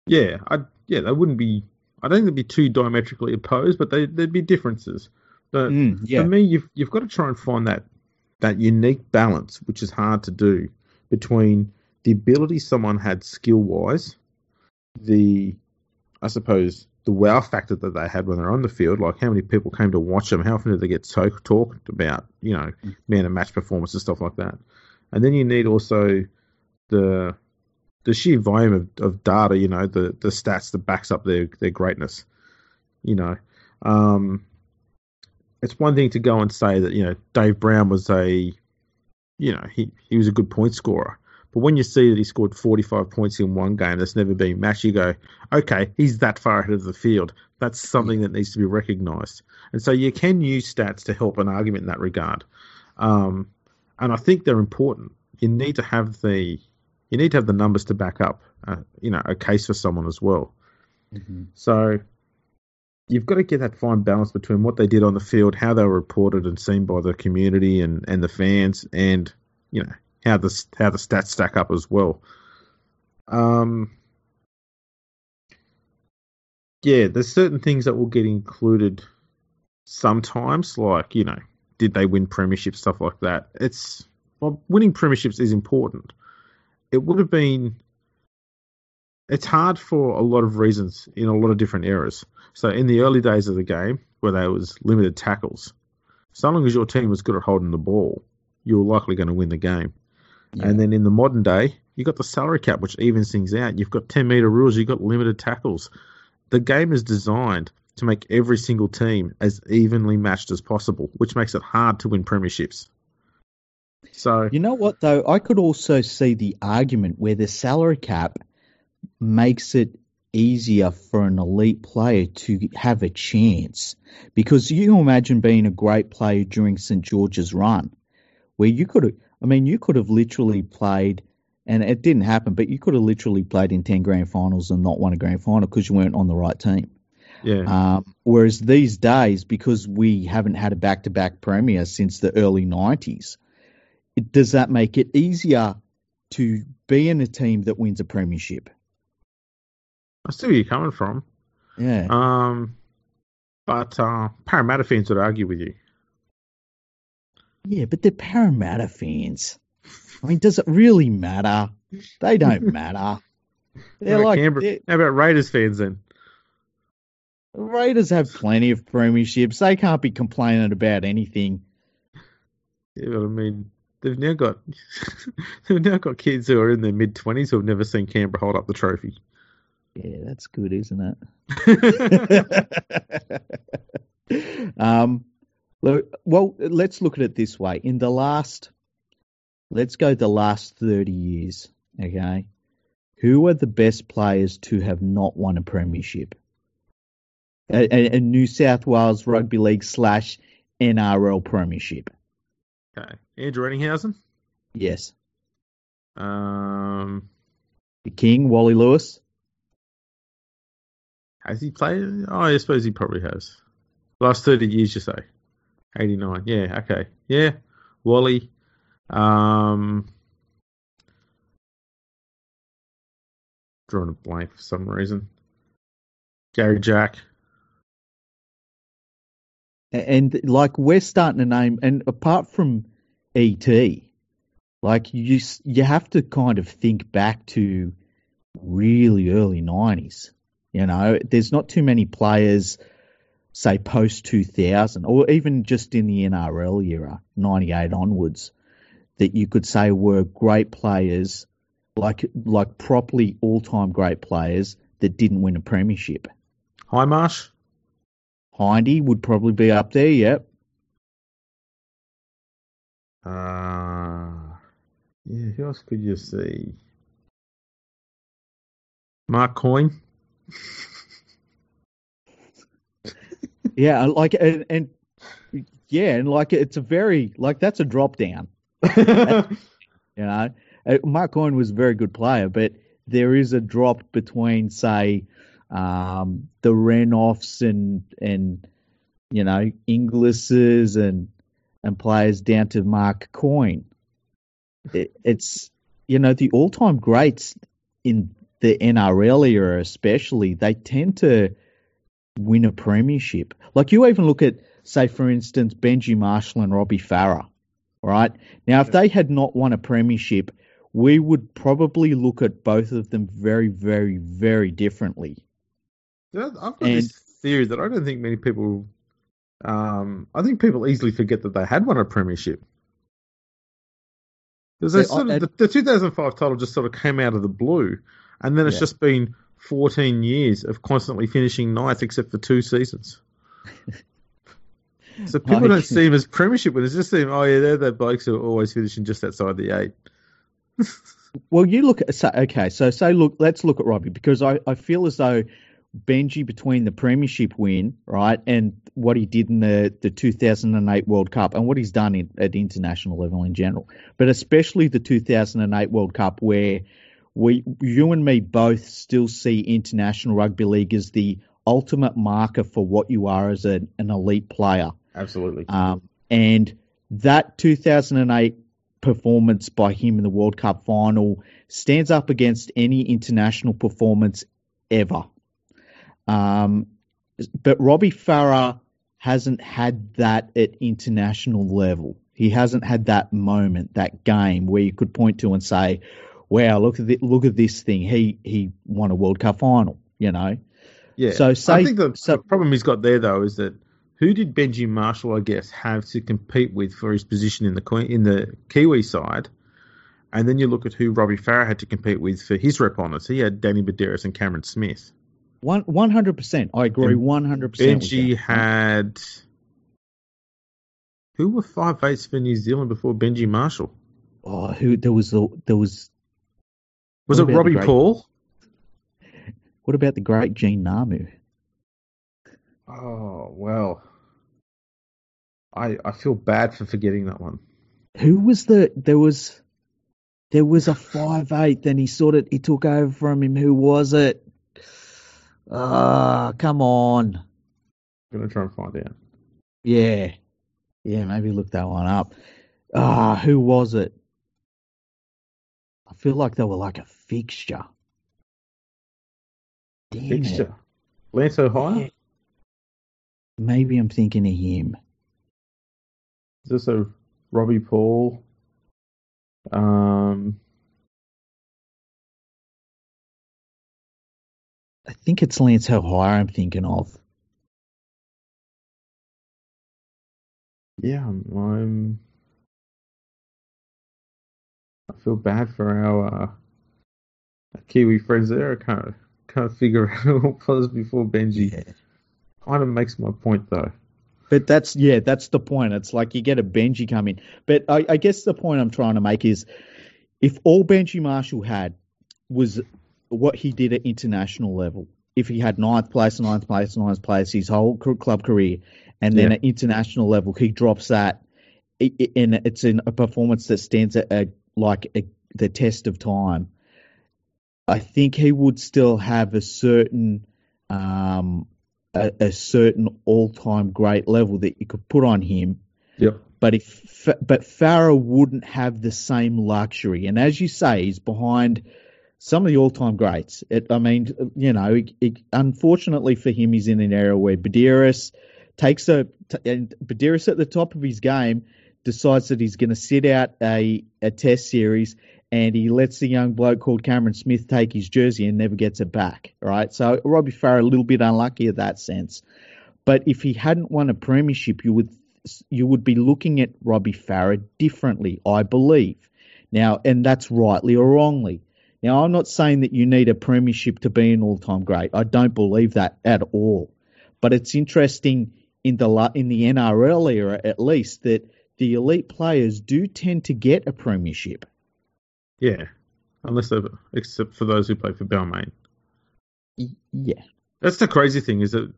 Yeah, I yeah, they wouldn't be. I don't think they'd be too diametrically opposed, but they, there'd be differences. But mm, yeah. for me, you've you've got to try and find that that unique balance, which is hard to do, between the ability someone had skill wise, the I suppose the wow factor that they had when they're on the field, like how many people came to watch them, how often did they get so, talked about, you know, mm. man and match performance and stuff like that. And then you need also the the sheer volume of, of data, you know, the, the stats that backs up their, their greatness. You know, um, it's one thing to go and say that, you know, Dave Brown was a, you know, he, he was a good point scorer. But when you see that he scored 45 points in one game that's never been matched, you go, okay, he's that far ahead of the field. That's something that needs to be recognised. And so you can use stats to help an argument in that regard. Um, and I think they're important. You need to have the you need to have the numbers to back up, uh, you know, a case for someone as well. Mm-hmm. So you've got to get that fine balance between what they did on the field, how they were reported and seen by the community and, and the fans, and you know how the how the stats stack up as well. Um, yeah, there's certain things that will get included sometimes, like you know, did they win premierships, stuff like that. It's well, winning premierships is important. It would have been. It's hard for a lot of reasons in a lot of different eras. So in the early days of the game, where there was limited tackles, so long as your team was good at holding the ball, you were likely going to win the game. Yeah. And then in the modern day, you've got the salary cap, which evens things out. You've got 10 metre rules, you've got limited tackles. The game is designed to make every single team as evenly matched as possible, which makes it hard to win premierships. So, You know what, though? I could also see the argument where the salary cap makes it easier for an elite player to have a chance. Because you imagine being a great player during St. George's run, where you could have, I mean, you could have literally played, and it didn't happen, but you could have literally played in 10 grand finals and not won a grand final because you weren't on the right team. yeah. Um, whereas these days, because we haven't had a back to back premier since the early 90s, it, does that make it easier to be in a team that wins a premiership? I see where you're coming from. Yeah. Um, but uh, Parramatta fans would argue with you. Yeah, but they're Parramatta fans. I mean, does it really matter? They don't <laughs> matter. They're like Canberra- they're- how about Raiders fans then? Raiders have plenty of premierships. They can't be complaining about anything. Yeah, but I mean, they've now got <laughs> they've now got kids who are in their mid twenties who have never seen Canberra hold up the trophy. Yeah, that's good, isn't it? <laughs> um, well, let's look at it this way. In the last, let's go the last 30 years, okay? Who are the best players to have not won a premiership? A, a, a New South Wales Rugby League slash NRL premiership. okay, Andrew Ettinghausen. Yes. Um, The King, Wally Lewis. has he played? Oh, I suppose he probably has. Last thirty years, you say? Eighty nine. Yeah. Okay. Yeah. Wally. Um, drawing a blank for some reason. Gary Jack. And like we're starting to name, and apart from ET, like you you have to kind of think back to really early nineties. You know, there's not too many players, say post two thousand, or even just in the NRL era, ninety eight onwards, that you could say were great players, like like properly all time great players that didn't win a premiership. Hindmarsh. Hindy would probably be up there, yep. Uh, yeah, who else could you see? Mark Coyne. <laughs> Yeah, like and, and yeah, and like it's a very like that's a drop down. <laughs> You know, Uh, Mark Coyne was a very good player, but there is a drop between say um, the Renoufs and and you know Inglis's and and players down to Mark Coyne. It, it's you know the all time greats in the NRL era, especially they tend to win a premiership. Like you even look at, say, for instance, Benji Marshall and Robbie Farah. Right now, if they had not won a premiership, we would probably look at both of them very, very, very differently. I've got And- this theory that I don't think many people. Um, I think people easily forget that they had won a premiership. Because they sort of, the, the 2005 title just sort of came out of the blue, and then it's Yeah. just been 14 years of constantly finishing ninth, except for two seasons. <laughs> so people I- don't see him as premiership winners; just see them. Oh yeah, they're the blokes who are always finishing just outside the eight. <laughs> well, you look at so, okay. So say look, let's look at Robbie because I, I feel as though Benji between the Premiership win right and what he did in the, the 2008 World Cup and what he's done in, at international level in general, but especially the 2008 World Cup where we you and me both still see international rugby league as the ultimate marker for what you are as a, an elite player. Absolutely. Um, and that 2008 performance by him in the World Cup final stands up against any international performance ever. Um, but Robbie Farah hasn't had that at international level. He hasn't had that moment, that game where you could point to and say, "Wow, look at the, look at this thing. He he won a World Cup final." You know. Yeah. So say, I think the, so, the problem he's got there though is that who did Benji Marshall, I guess, have to compete with for his position in the in the Kiwi side? And then you look at who Robbie Farah had to compete with for his rep honours. He had Danny Buderus and Cameron Smith. One hundred percent. I agree. One hundred percent. Benji had who were five eights for New Zealand before Benji Marshall? Oh, who there was the there was. Was it Robbie great, Paul? What about the great Gene Ngamu? Oh well, I I feel bad for forgetting that one. Who was the there was there was a five eight, then he sort of he took over from him. Who was it? Ah, uh, come on. I'm gonna try and find out. Yeah. Yeah, maybe look that one up. Ah, uh, who was it? I feel like they were like a fixture. Damn fixture. It. Lance Hohaia? Yeah. Maybe I'm thinking of him. Is this a Robbie Paul? Um, I think it's Lance Hohaia I'm thinking of. Yeah, I'm, I'm I feel bad for our, uh, Kiwi friends there. I can't can't figure <laughs> out who it was before Benji. Yeah. Kind of makes my point though. But that's yeah, that's the point. It's like you get a Benji come in. But I, I guess the point I'm trying to make is, if all Benji Marshall had was what he did at international level, if he had ninth place, ninth place, ninth place his whole club career, and then Yeah. at international level he drops that, and it's in a performance that stands at a, like a, the test of time. I think he would still have a certain um, a, a certain all-time great level that you could put on him. Yep. But if but Farah wouldn't have the same luxury, and as you say, he's behind some of the all-time greats. It, I mean, you know, it, it, unfortunately for him, he's in an era where Buderus takes a t- and Buderus at the top of his game decides that he's going to sit out a, a test series and he lets the young bloke called Cameron Smith take his jersey and never gets it back. Right, so Robbie Farah a little bit unlucky in that sense. But if he hadn't won a premiership, you would you would be looking at Robbie Farah differently, I believe. Now, and that's rightly or wrongly. Now, I'm not saying that you need a premiership to be an all-time great. I don't believe that at all. But it's interesting in the in the NRL era, at least, that the elite players do tend to get a premiership. Yeah. Unless they're, except for those who play for Balmain. Yeah, That's the crazy thing is that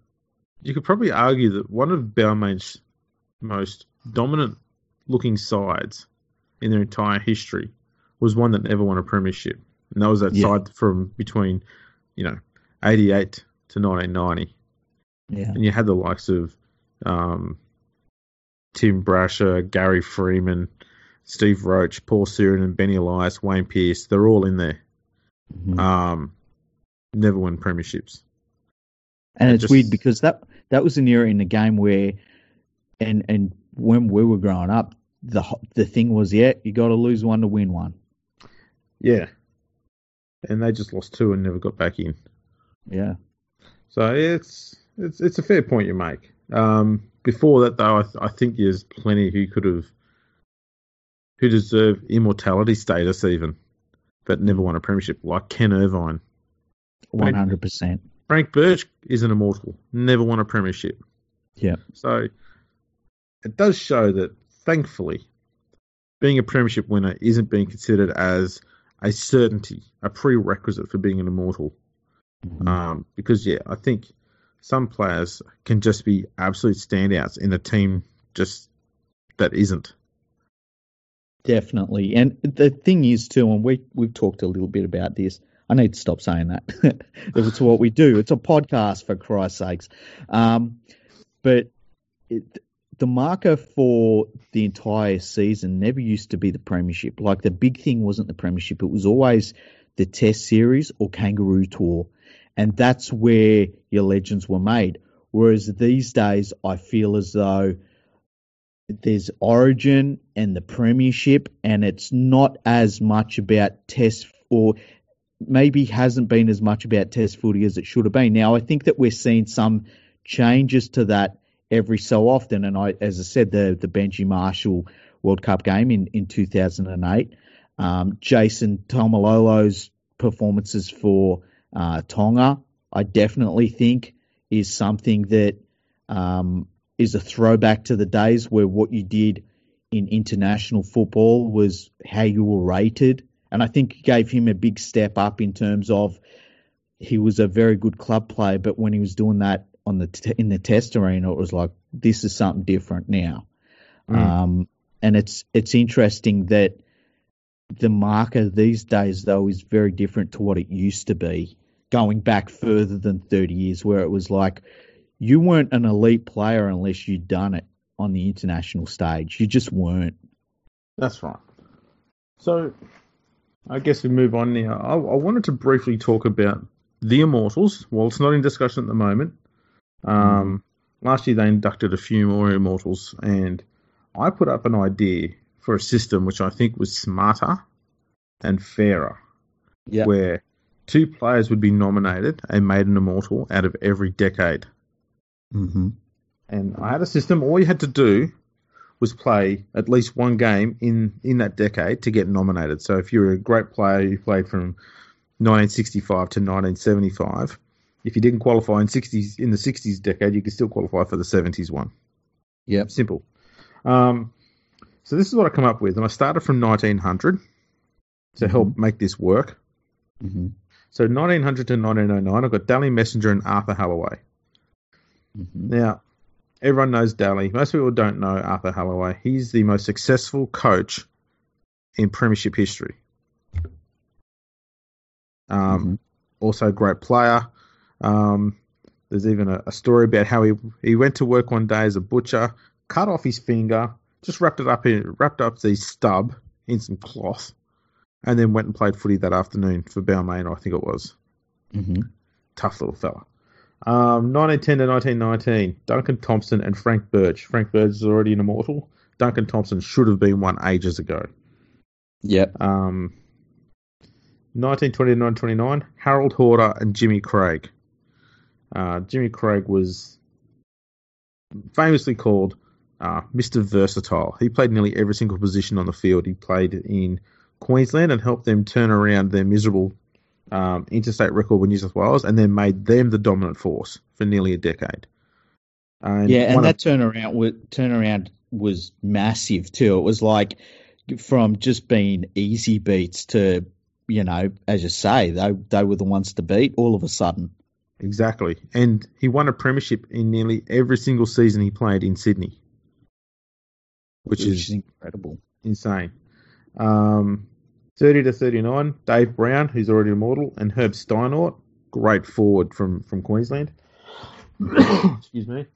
you could probably argue that one of Balmain's most dominant looking sides in their entire history was one that never won a premiership. And that was that Yeah. side from between, you know, 88 to 1990. yeah, And you had the likes of um, Tim Brasher, Gary Freeman, Steve Roach, Paul Sironen, and Benny Elias, Wayne Pearce. They're all in there. Mhm. Um, never won premierships. and it it's just- weird because that that was an era in the game where, and and when we were growing up, the the thing was, yeah, you got to lose one to win one. Yeah. And they just lost two and never got back in. Yeah, So it's it's it's a fair point you make. Um, before that, though, I, th- I think there's plenty who could have who deserve immortality status even, but never won a premiership, like Ken Irvine. one hundred percent. Frank Burge is an immortal, never won a premiership. Yeah, So it does show that, thankfully, being a premiership winner isn't being considered as a certainty, a prerequisite for being an immortal. Mhm. Um, because yeah, I think some players can just be absolute standouts in a team just that isn't. Definitely. And the thing is too, and we we've talked a little bit about this. I need to stop saying that. <laughs> it's what we do. It's a podcast for Christ's sakes. Um, but it, the marker for the entire season never used to be the premiership. Like the big thing wasn't the premiership. It was always the test series or kangaroo tour. And that's where your legends were made. Whereas these days, I feel as though there's Origin and the Premiership, and it's not as much about Test or maybe hasn't been as much about Test footy as it should have been. Now, I think that we're seeing some changes to that every so often, and I, as I said, the the Benji Marshall World Cup game in in 2008, um, Jason Taumalolo's performances for uh, Tonga, I definitely think is something that um, is a throwback to the days where what you did in international football was how you were rated. And I think it gave him a big step up in terms of he was a very good club player, but when he was doing that on the t- in the test arena, it was like this is something different now. Mm. Um, and it's it's interesting that the marker these days though is very different to what it used to be, going back further than thirty years, where it was like you weren't an elite player unless you'd done it on the international stage. You just weren't. That's right. So, I guess we move on now. I, I wanted to briefly talk about the Immortals. Well, it's not in discussion at the moment. Um, Last year they inducted a few more Immortals, and I put up an idea for a system which I think was smarter and fairer, Yeah. where two players would be nominated and made an Immortal out of every decade. Mm-hmm. and I had a system. All you had to do was play at least one game in in that decade to get nominated. So if you're a great player, you played from 1965 to 1975. If you didn't qualify in 60s in the 60s decade, you could still qualify for the 70s one. Yeah, Simple. Um, so this is what I come up with, and I started from 1900 to help make this work. Mm-hmm. So 1900 to 1909, I've got Dally Messenger and Arthur Halloway. Mm-hmm. Now, everyone knows Dally. Most people don't know Arthur Halloway. He's the most successful coach in Premiership history. Um, Mhm. Also, a great player. Um, there's even a, a story about how he he went to work one day as a butcher, cut off his finger, just wrapped it up in wrapped up the stub in some cloth, and then went and played footy that afternoon for Balmain, I think it was Mm-hmm. tough little fella. Um, 1910 to 1919, Duncan Thompson and Frank Burge. Frank Burge is already an immortal. Duncan Thompson should have been one ages ago. Yep. Um, 1920 to 1929, Harold Horder and Jimmy Craig. Uh, Jimmy Craig was famously called uh, Mr. Versatile. He played nearly every single position on the field. He played in Queensland and helped them turn around their miserable um, interstate record with New South Wales, and then made them the dominant force for nearly a decade. And yeah, and that of- turnaround was, turnaround was massive too. It was like from just being easy beats to, you know, as you say, they they were the ones to beat all of a sudden. exactly, and he won a premiership in nearly every single season he played in Sydney, which, Which is is incredible. insane. Um, 30 to 39, Dave Brown, who's already immortal, and Herb Steinohrt, great forward from, from Queensland. <coughs> Excuse me.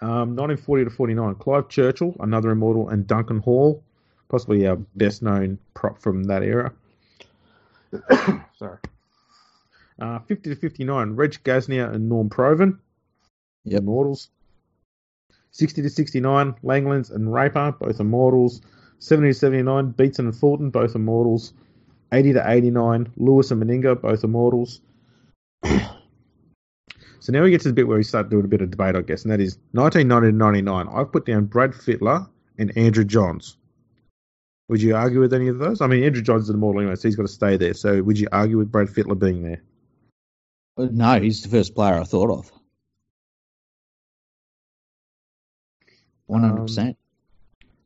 Um, 1940 to 49, Clive Churchill, another immortal, and Duncan Hall, possibly our best known prop from that era. <coughs> Sorry. Uh, 50 to 59, Reg Gasnier and Norm Provan, Yep. immortals. 60 to 69, Langlands and Raper, both immortals. 70 to 79, Beetson and Fulton, both immortals. 80 to 89, Lewis and Meninga, both immortals. <clears throat> so now we get to the bit where we start doing a bit of debate, I guess, and that is 1990 to 99. I've put down Brad Fittler and Andrew Johns. Would you argue with any of those? I mean, Andrew Johns is an immortal anyway, so he's got to stay there. So would you argue with Brad Fittler being there? Uh, No, he's the first player I thought of. One hundred percent.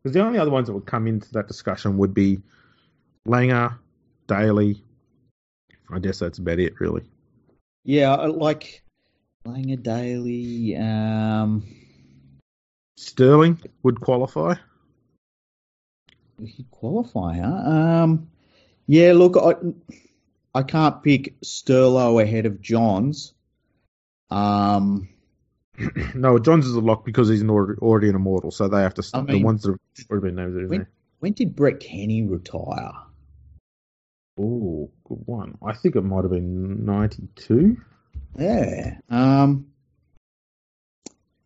Because the only other ones that would come into that discussion would be Langer, Daley. I guess that's about it, really. Yeah, like Langer Daley. Um, Sterling would qualify. He'd qualify, huh? Um, yeah, look, I, I can't pick Sterlo ahead of Johns. Um, <clears throat> no, Johns is a lock because he's an already, already an immortal, so they have to. I the ones that have been named in when, when did Brett Kenny retire? Oh, good one. I think it might have been ninety-two. Yeah. Um,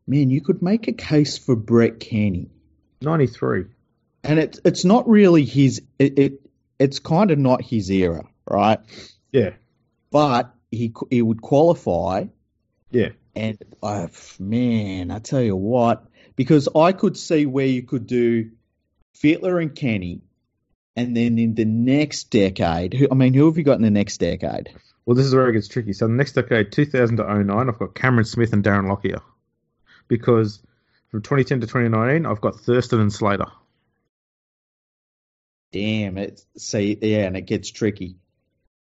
man, you could make a case for Brett Kenny. 93. and it's it's not really his it, it it's kind of not his era, right? Yeah, But he he would qualify, yeah. and uh, man, I tell you what, because I could see where you could do Fittler and Kenny, and then in the next decade, who I mean, who have you got in the next decade? Well, this is where it gets tricky. So the next decade, 2000 to 09, I've got Cameron Smith and Darren Lockyer. Because from 2010 to 2019, I've got Thurston and Slater. Damn it! See, yeah, and it gets tricky.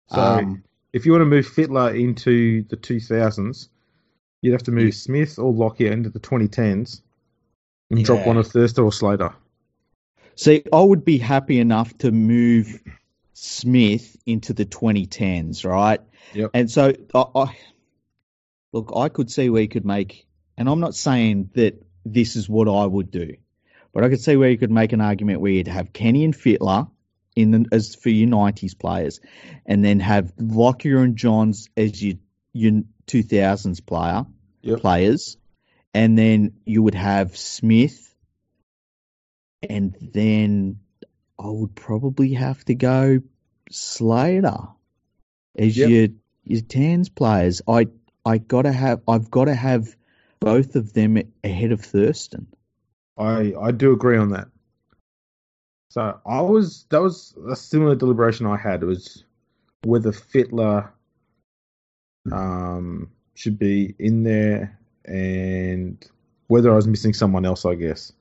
So Um, if you want to move Fittler into the 2000s, you'd have to move Yeah. Smith or Lockyer into the 2010s and drop one of Thurston or Slater. See, I would be happy enough to move Smith into the 2010s, right? Yep. And so, I, I look, I could see where you could make, and I'm not saying that this is what I would do, but I could see where you could make an argument where you'd have Kenny and Fittler in the, as for your 90s players, and then have Lockyer and Johns as your your 2000s player Yep. players, and then you would have Smith, and then I would probably have to go Slater as Yep. your your tens players. I I gotta have I've got to have both of them ahead of Thurston. I I do agree on that. So I was that was a similar deliberation I had. It was whether Fittler um should be in there and whether I was missing someone else, I guess.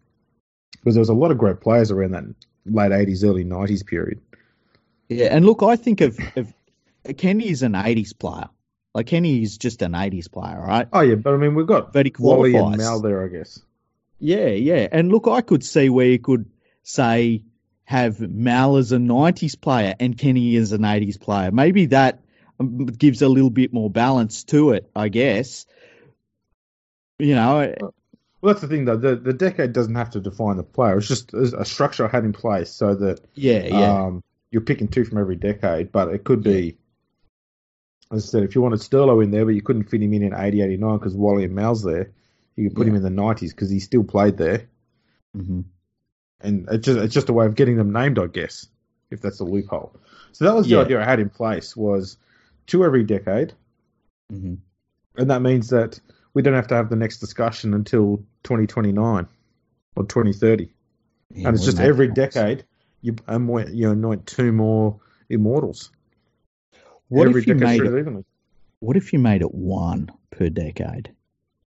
Because there was a lot of great players around that late eighties, early nineties period. Yeah, and look, I think of, of Kenny is an '80s player. Like Kenny is just an '80s player, right? Oh yeah, but I mean we've got But he Wally and Mal there, I guess. Yeah, yeah. And look, I could see where you could say have Mal as a 90s player and Kenny as an 80s player. Maybe that um, gives a little bit more balance to it, I guess. You know, Well, that's the thing though. The the decade doesn't have to define the player. It's just a structure I had in place so that yeah, yeah. Um, you're picking two from every decade, but it could be, as I said, if you wanted Sterlo in there, but you couldn't fit him in in 80, 89 because Wally and Mal's there, you could put him in the 90s because he still played there. hmm And it's just, it's just a way of getting them named, I guess, if that's a loophole. So that was the Yeah. idea I had in place was two every decade, hmm and that means that we don't have to have the next discussion until 2029 or 2030. and it's just every decade you anoint, you anoint two more immortals. What every if you made it? What if you made it one per decade?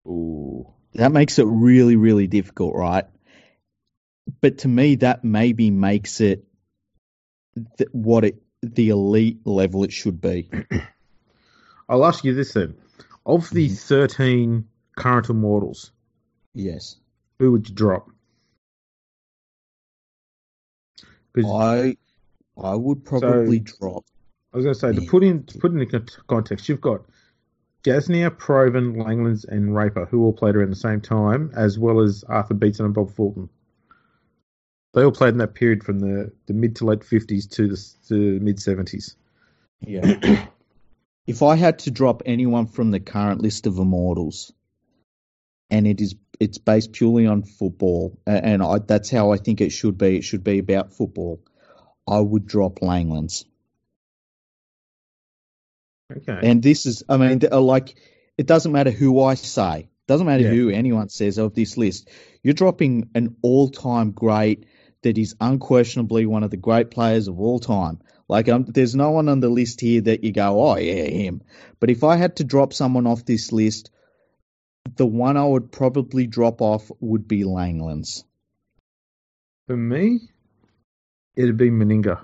Ooh. That makes it really, really difficult, right? But to me, that maybe makes it th- what it the elite level it should be. <clears throat> I'll ask you this then. Of the Mhm. 13 current immortals, Yes, who would you drop? I I would probably drop. I was going to say, to put in to put in con- context, you've got Gasnier, Provan, Langlands, and Raper, who all played around the same time, as well as Arthur Beetson and Bob Fulton. They all played in that period from the, the mid to late 50s to the to mid 70s. Yeah. If I had to drop anyone from the current list of immortals, and it is it's based purely on football, and I, that's how I think it should be. It should be about football. I would drop Langlands. Okay. And this is, I mean, uh, like, it doesn't matter who I say, doesn't matter Yeah. who anyone says of this list. You're dropping an all-time great that is unquestionably one of the great players of all time. Like, um, there's no one on the list here that you go, oh yeah, him. But if I had to drop someone off this list, the one I would probably drop off would be Langlands. For me, it'd be Meninga.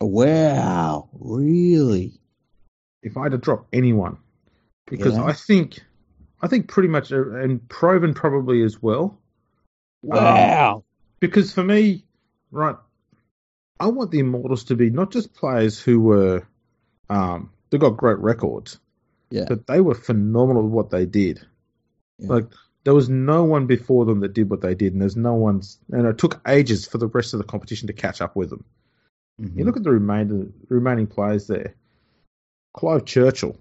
Wow, really? If I had to drop anyone, because Yeah. I think, I think pretty much, uh, and Provan probably as well. Wow. Because for me, right, I want the Immortals to be not just players who were, um, they got great records, yeah. but they were phenomenal at what they did. Yeah. Like there was no one before them that did what they did, and there's no one's, and it took ages for the rest of the competition to catch up with them. Mhm. You look at the remainder, remaining players there. Clive Churchill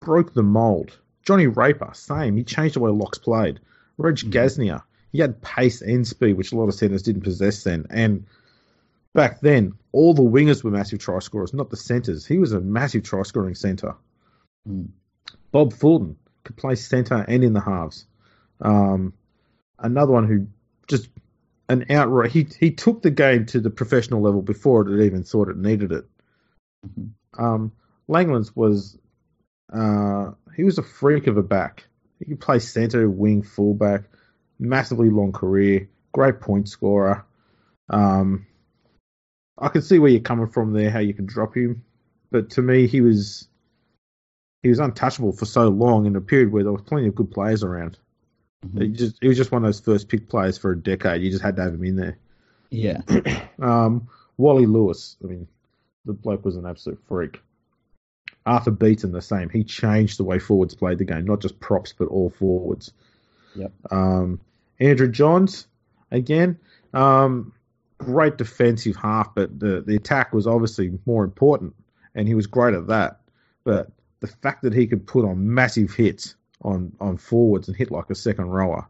broke the mold. Johnny Raper, same. He changed the way locks played. Reg Mhm. Gasnier, he had pace and speed, which a lot of centers didn't possess then. And back then, all the wingers were massive try scorers, not the centers. He was a massive try scoring center. Mm. Bob Fulton could play centre and in the halves. Um, another one who just an outright he he took the game to the professional level before it even thought it needed it. Mhm. Um, Langlands was uh, he was a freak of a back. He could play centre, wing, fullback. Massively long career, great point scorer. Um, I can see where you're coming from there, how you can drop him, but to me, he was he was untouchable for so long in a period where there was plenty of good players around. Mhm. He just was just one of those first pick players for a decade. You just had to have him in there. Yeah. <clears throat> Um, Wally Lewis, I mean, the bloke was an absolute freak. Arthur Beetson, the same. He changed the way forwards played the game, not just props, but all forwards. Yep. Um, Andrew Johns, again, um, great defensive half, but the, the attack was obviously more important, and he was great at that. But the fact that he could put on massive hits on, on forwards and hit like a second rower,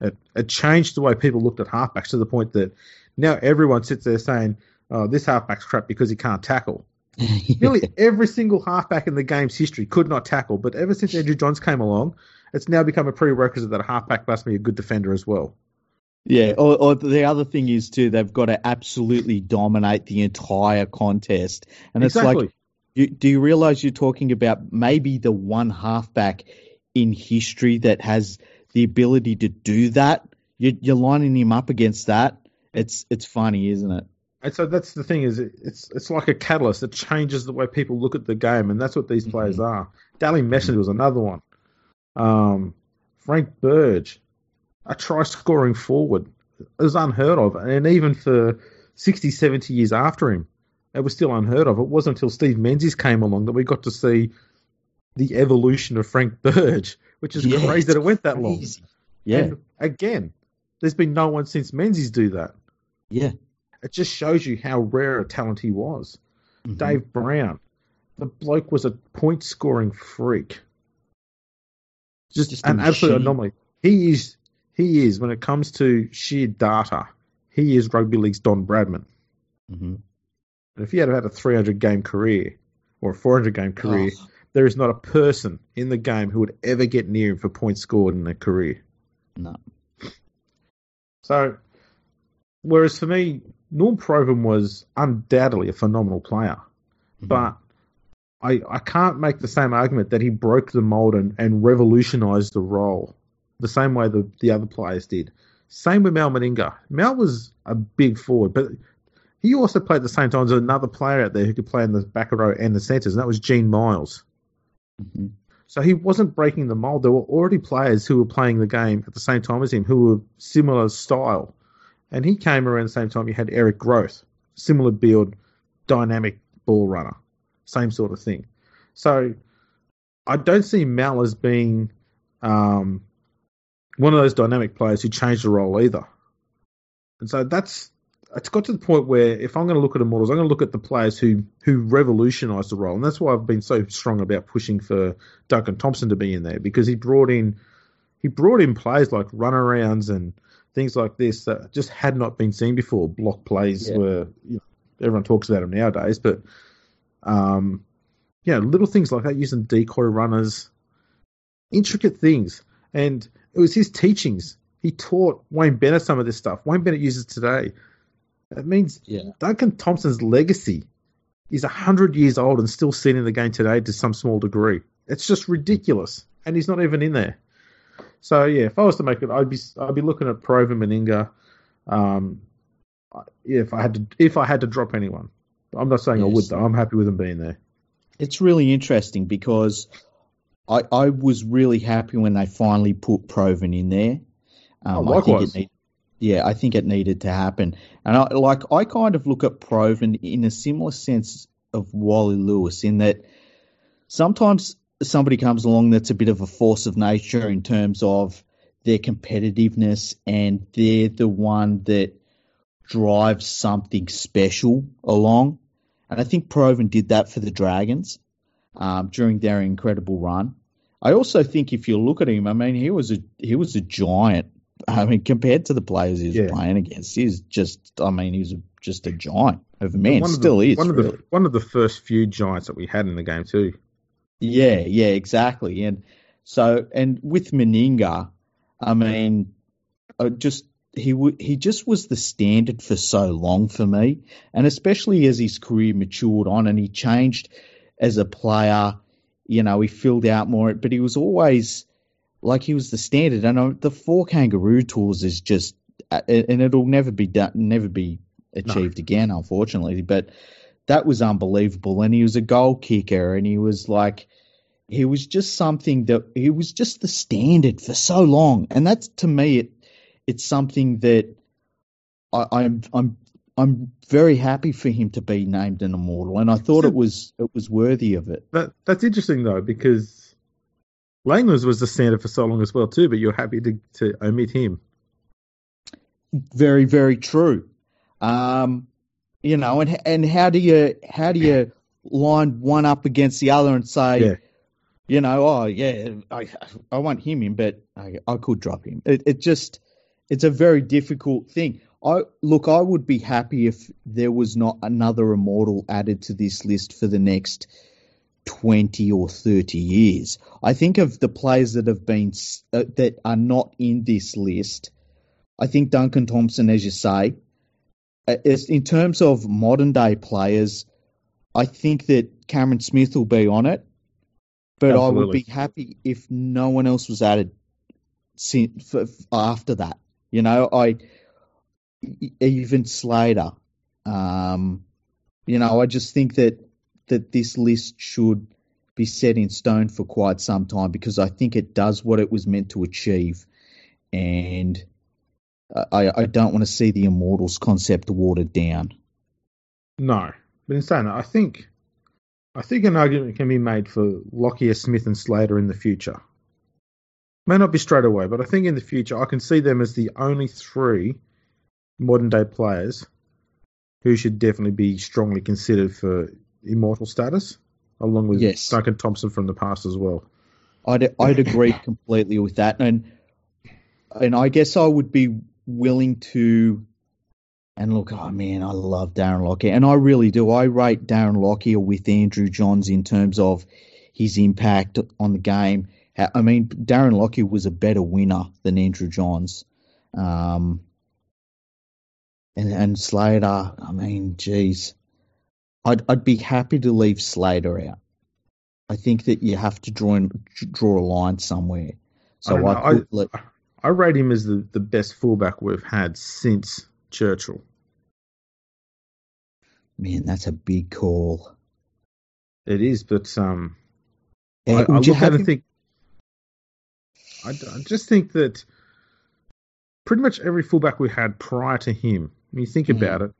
it, it changed the way people looked at halfbacks to the point that now everyone sits there saying, oh, this halfback's crap because he can't tackle. <laughs> Nearly every single halfback in the game's history could not tackle, but ever since Andrew Johns came along, it's now become a prerequisite that a halfback must be a good defender as well. Yeah, or, or the other thing is too, they've got to absolutely dominate the entire contest, and it's exactly. like, you, do you realize you're talking about maybe the one halfback in history that has the ability to do that? You, you're lining him up against that. It's it's funny, isn't it? And so that's the thing is it- it's it's like a catalyst that changes the way people look at the game, and that's what these players are. Dally Messenger was another one. Um, Frank Burge, a try scoring forward, it was unheard of, and even for 60, 70 years after him, it was still unheard of. It wasn't until Steve Menzies came along that we got to see the evolution of Frank Burge, which is Yeah, crazy that it went that long. Yeah, And again, there's been no one since Menzies do that. yeah. It just shows you how rare a talent he was. Mhm. Dave Brown, the bloke was a point scoring freak. Just, Just an absolute anomaly. He is he is when it comes to sheer data, he is rugby league's Don Bradman. Mhm. And if he had had a 300 game career or a 400 game career, Oh, there is not a person in the game who would ever get near him for points scored in a career. no. So, whereas for me, Norm Provan was undoubtedly a phenomenal player. Mhm. but I I can't make the same argument that he broke the mold and, and revolutionized the role the same way the, the other players did. Same with Mal Meninga. Mal was a big forward, but he also played at the same time as another player out there who could play in the back row and the centres, and that was Gene Miles. Mhm. So he wasn't breaking the mold. There were already players who were playing the game at the same time as him who were similar style. And he came around the same time you had Eric Grothe, similar build, dynamic ball runner, same sort of thing. So I don't see Mal as being um, one of those dynamic players who changed the role either. And so that's it's got to the point where if I'm going to look at immortals, I'm going to look at the players who who revolutionised the role, and that's why I've been so strong about pushing for Duncan Thompson to be in there because he brought in he brought in plays like runarounds and things like this that just had not been seen before. Block plays Yeah. were you know, everyone talks about them nowadays, but um, yeah, little things like that using decoy runners, intricate things, and it was his teachings. He taught Wayne Bennett some of this stuff. Wayne Bennett uses it today. That means Yeah. Duncan Thompson's legacy is 100 years old and still seen in the game today to some small degree. It's just ridiculous. And he's not even in there. So, yeah, if I was to make it, I'd be I'd be looking at Provan Meninga. Um, yeah, if I had to if I had to drop anyone. I'm not saying I would though. I'm happy with him being there. It's really interesting because I, I was really happy when they finally put Provan in there. Um, Oh, I think it need, yeah, I think it needed to happen. And I like I kind of look at Provan in a similar sense of Wally Lewis in that sometimes somebody comes along that's a bit of a force of nature in terms of their competitiveness and they're the one that drives something special along. And I think Provan did that for the Dragons um, during their incredible run. I also think if you look at him, I mean, he was a he was a giant. I mean, compared to the players he was Yeah. playing against, he's just. I mean, he's just a giant of a man. one of Still the, is. one of really. the one of the first few giants that we had in the game too. Yeah, yeah, exactly. And so, and with Meninga, I mean, just he w- he just was the standard for so long for me, and especially as his career matured on and he changed as a player. You know, he filled out more, but he was always like he was the standard. And the four kangaroo tours is just, and it'll never be done, never be achieved again, unfortunately. But that was unbelievable. And he was a goal kicker, and he was like, he was just something that he was just the standard for so long. And that's to me, it it's something that I, I'm I'm I'm very happy for him to be named an immortal, and I thought it was it was worthy of it. That that's interesting though because Langlands was the standard for so long as well too, but you're happy to, to omit him. Very, very true. Um, you know, and and how do you how do you line one up against the other and say, Yeah. you know, oh yeah, I I want him in, but I, I could drop him. It it just it's a very difficult thing. I look, I would be happy if there was not another immortal added to this list for the next twenty or thirty years. I think of the players that have been uh, that are not in this list. I think Duncan Thompson, as you say, uh, is, in terms of modern day players, I think that Cameron Smith will be on it, but I would be happy if no one else was added after that. You know, I even Slater. Um, you know, I just think that that this list should be set in stone for quite some time because I think it does what it was meant to achieve, and I, I don't want to see the Immortals concept watered down. No, but in saying that, I think I think an argument can be made for Lockyer, Smith, and Slater in the future. May not be straight away, but I think in the future I can see them as the only three modern day players who should definitely be strongly considered for immortal status, along with Yes. Duncan Thompson from the past as well. I'd I'd agree <laughs> completely with that, and and I guess I would be willing to. And look, oh man, I love Darren Lockyer, and I really do. I rate Darren Lockyer with Andrew Johns in terms of his impact on the game. I mean, Darren Lockyer was a better winner than Andrew Johns, um, and and Slater. I mean, geez, I'd I'd be happy to leave Slater out. I think that you have to draw draw a line somewhere. So don't I, let, I rate him as the, the best fullback we've had since Churchill. man, that's a big call. It is, but um, Uh, I, I look at him- think. I, I just think that pretty much every fullback we had prior to him, when you think Mhm. about it,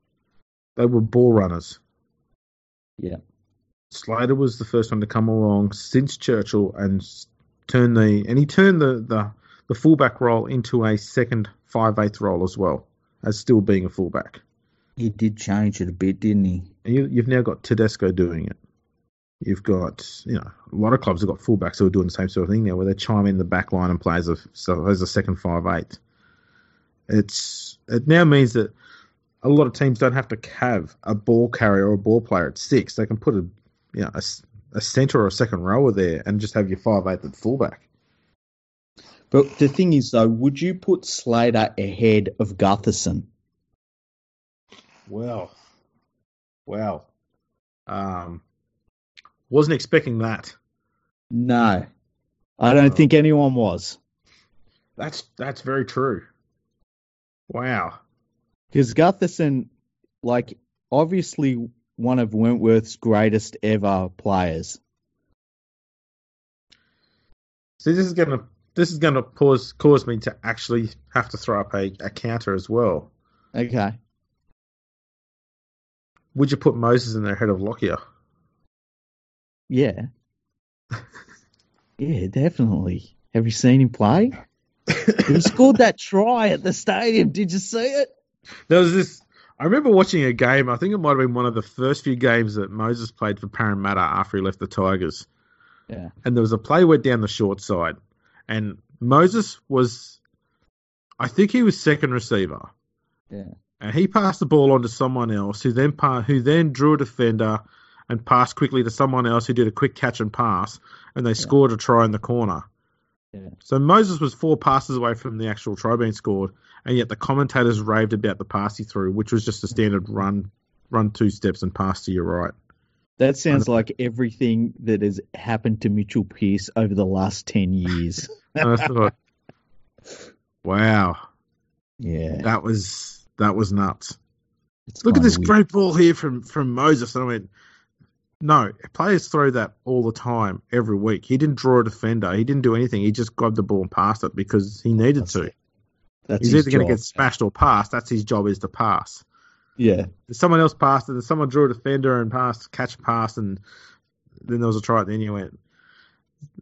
they were ball runners. Yeah. Slater was the first one to come along since Churchill and turn the and he turned the, the, the fullback role into a second five eighth role as well as still being a fullback. He did change it a bit, didn't he? And you, you've now got Tedesco doing it. You've got, you know, a lot of clubs have got fullbacks who are doing the same sort of thing now, where they chime in the back line and play as a so as a second five eight. It's it now means that a lot of teams don't have to have a ball carrier or a ball player at six. They can put a you know a, a centre or a second rower there and just have your five eight at fullback. But the thing is, though, would you put Slater ahead of Gutherson? Well, well, um, wasn't expecting that. No, I don't think anyone was. That's that's very true. Wow. Because Gutherson, like, obviously one of Wentworth's greatest ever players. See, this is gonna this is gonna cause cause me to actually have to throw up a, a counter as well. Okay. Would you put Moses in there ahead of Lockyer? Yeah. <laughs> yeah, definitely. Have you seen him play? he scored that try at the stadium. Did you see it? There was this. I remember watching a game. I think it might have been one of the first few games that Moses played for Parramatta after he left the Tigers. Yeah. And there was a play went down the short side, and Moses was, I think he was second receiver. Yeah. And he passed the ball on to someone else, who then pa- who then drew a defender and passed quickly to someone else who did a quick catch and pass, and they scored a try in the corner. Yeah. So Moses was four passes away from the actual try being scored, and yet the commentators raved about the pass he threw, which was just a standard run, run two steps and pass to your right. That sounds like everything that has happened to Mitchell Pearce over the last 10 years. <laughs> I thought, wow, yeah. that was that was nuts. It's Look at this weird. great ball here from from Moses. And I went, no, players throw that all the time, every week. He didn't draw a defender. He didn't do anything. He just grabbed the ball and passed it because he needed That's to. it. That's He's either going to get smashed or passed. That's his job is to pass. Yeah. If someone else passed it, and someone drew a defender and passed, catch pass, and then there was a try at the end. You went.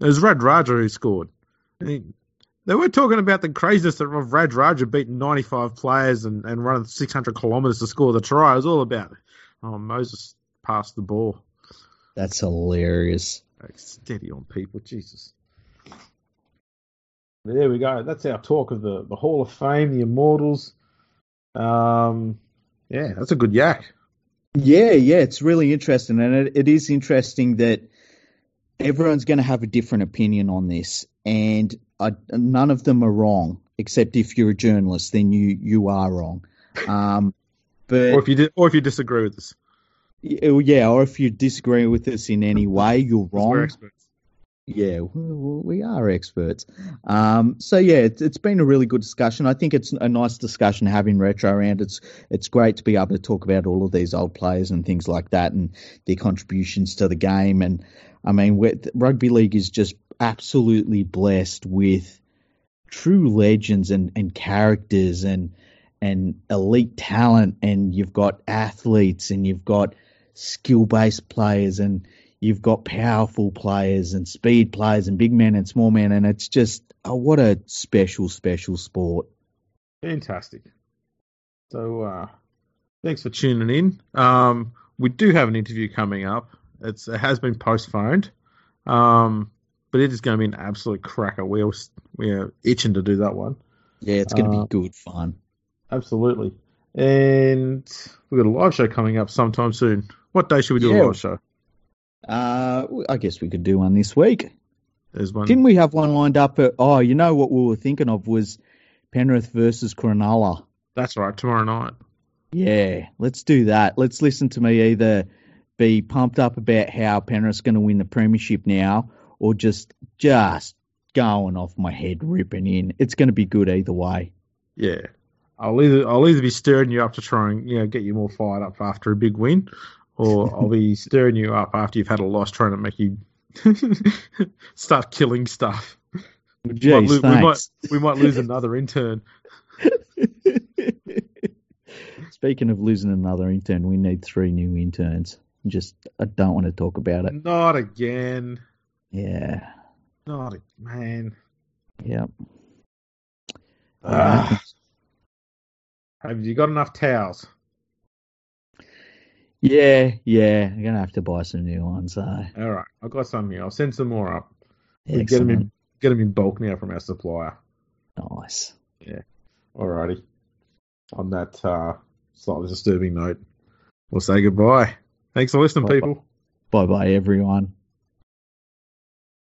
It was Radradra who scored. And he- they were talking about the craziness of Radradra beating 95 players and, and running 600 kilometres to score the try. It was all about, oh, Moses passed the ball. That's hilarious. Like, steady on people, Jesus. There we go. That's our talk of the, the Hall of Fame, the Immortals. Um, yeah, that's a good yak. Yeah, yeah, it's really interesting, and it, it is interesting that everyone's going to have a different opinion on this, and I, none of them are wrong, except if you're a journalist, then you you are wrong. Um, <laughs> but Or if you di- or if you disagree with us, yeah, or if you disagree with us in any way, you're wrong. Yeah, we we are experts. Um, so yeah, it's, it's been a really good discussion. I think it's a nice discussion having retro around. It's it's great to be able to talk about all of these old players and things like that and their contributions to the game. And I mean, rugby league is just absolutely blessed with true legends and, and characters and and elite talent. And you've got athletes and you've got skill based players and you've got powerful players and speed players and big men and small men, and it's just oh, what a special, special sport. Fantastic. So, uh, thanks for tuning in. Um, we do have an interview coming up. It's it has been postponed, um, but it is going to be an absolute cracker. We're we're itching to do that one. Yeah, it's going to Uh, be good fun. Absolutely. And we've got a live show coming up sometime soon. What day should we do Yeah. a live show? Uh, I guess we could do one this week. There's one. Didn't we have one lined up? At, oh, you know what we were thinking of was Penrith versus Cronulla. That's right. Tomorrow night. Yeah, let's do that. Let's listen to me either be pumped up about how Penrith's going to win the premiership now, or just just going off my head, ripping in. It's going to be good either way. Yeah. I'll either I'll either be stirring you up to try and you know get you more fired up after a big win, or I'll be stirring you up after you've had a loss, trying to make you <laughs> start killing stuff. We might, Jeez, lo- we might we might lose another intern. <laughs> Speaking of losing another intern, we need three new interns. Just I don't want to talk about it. Not again. Yeah, Not a, man. yeah. Ah. Have you got enough towels? Yeah, yeah. I'm gonna have to buy some new ones. So All right, I've got some here. I'll send some more up. We get them excellent, in get them in bulk now from our supplier. nice. Yeah. Alrighty. On that uh, slightly disturbing note, we'll say goodbye. Thanks for listening, Bye-bye. people. Bye bye, everyone.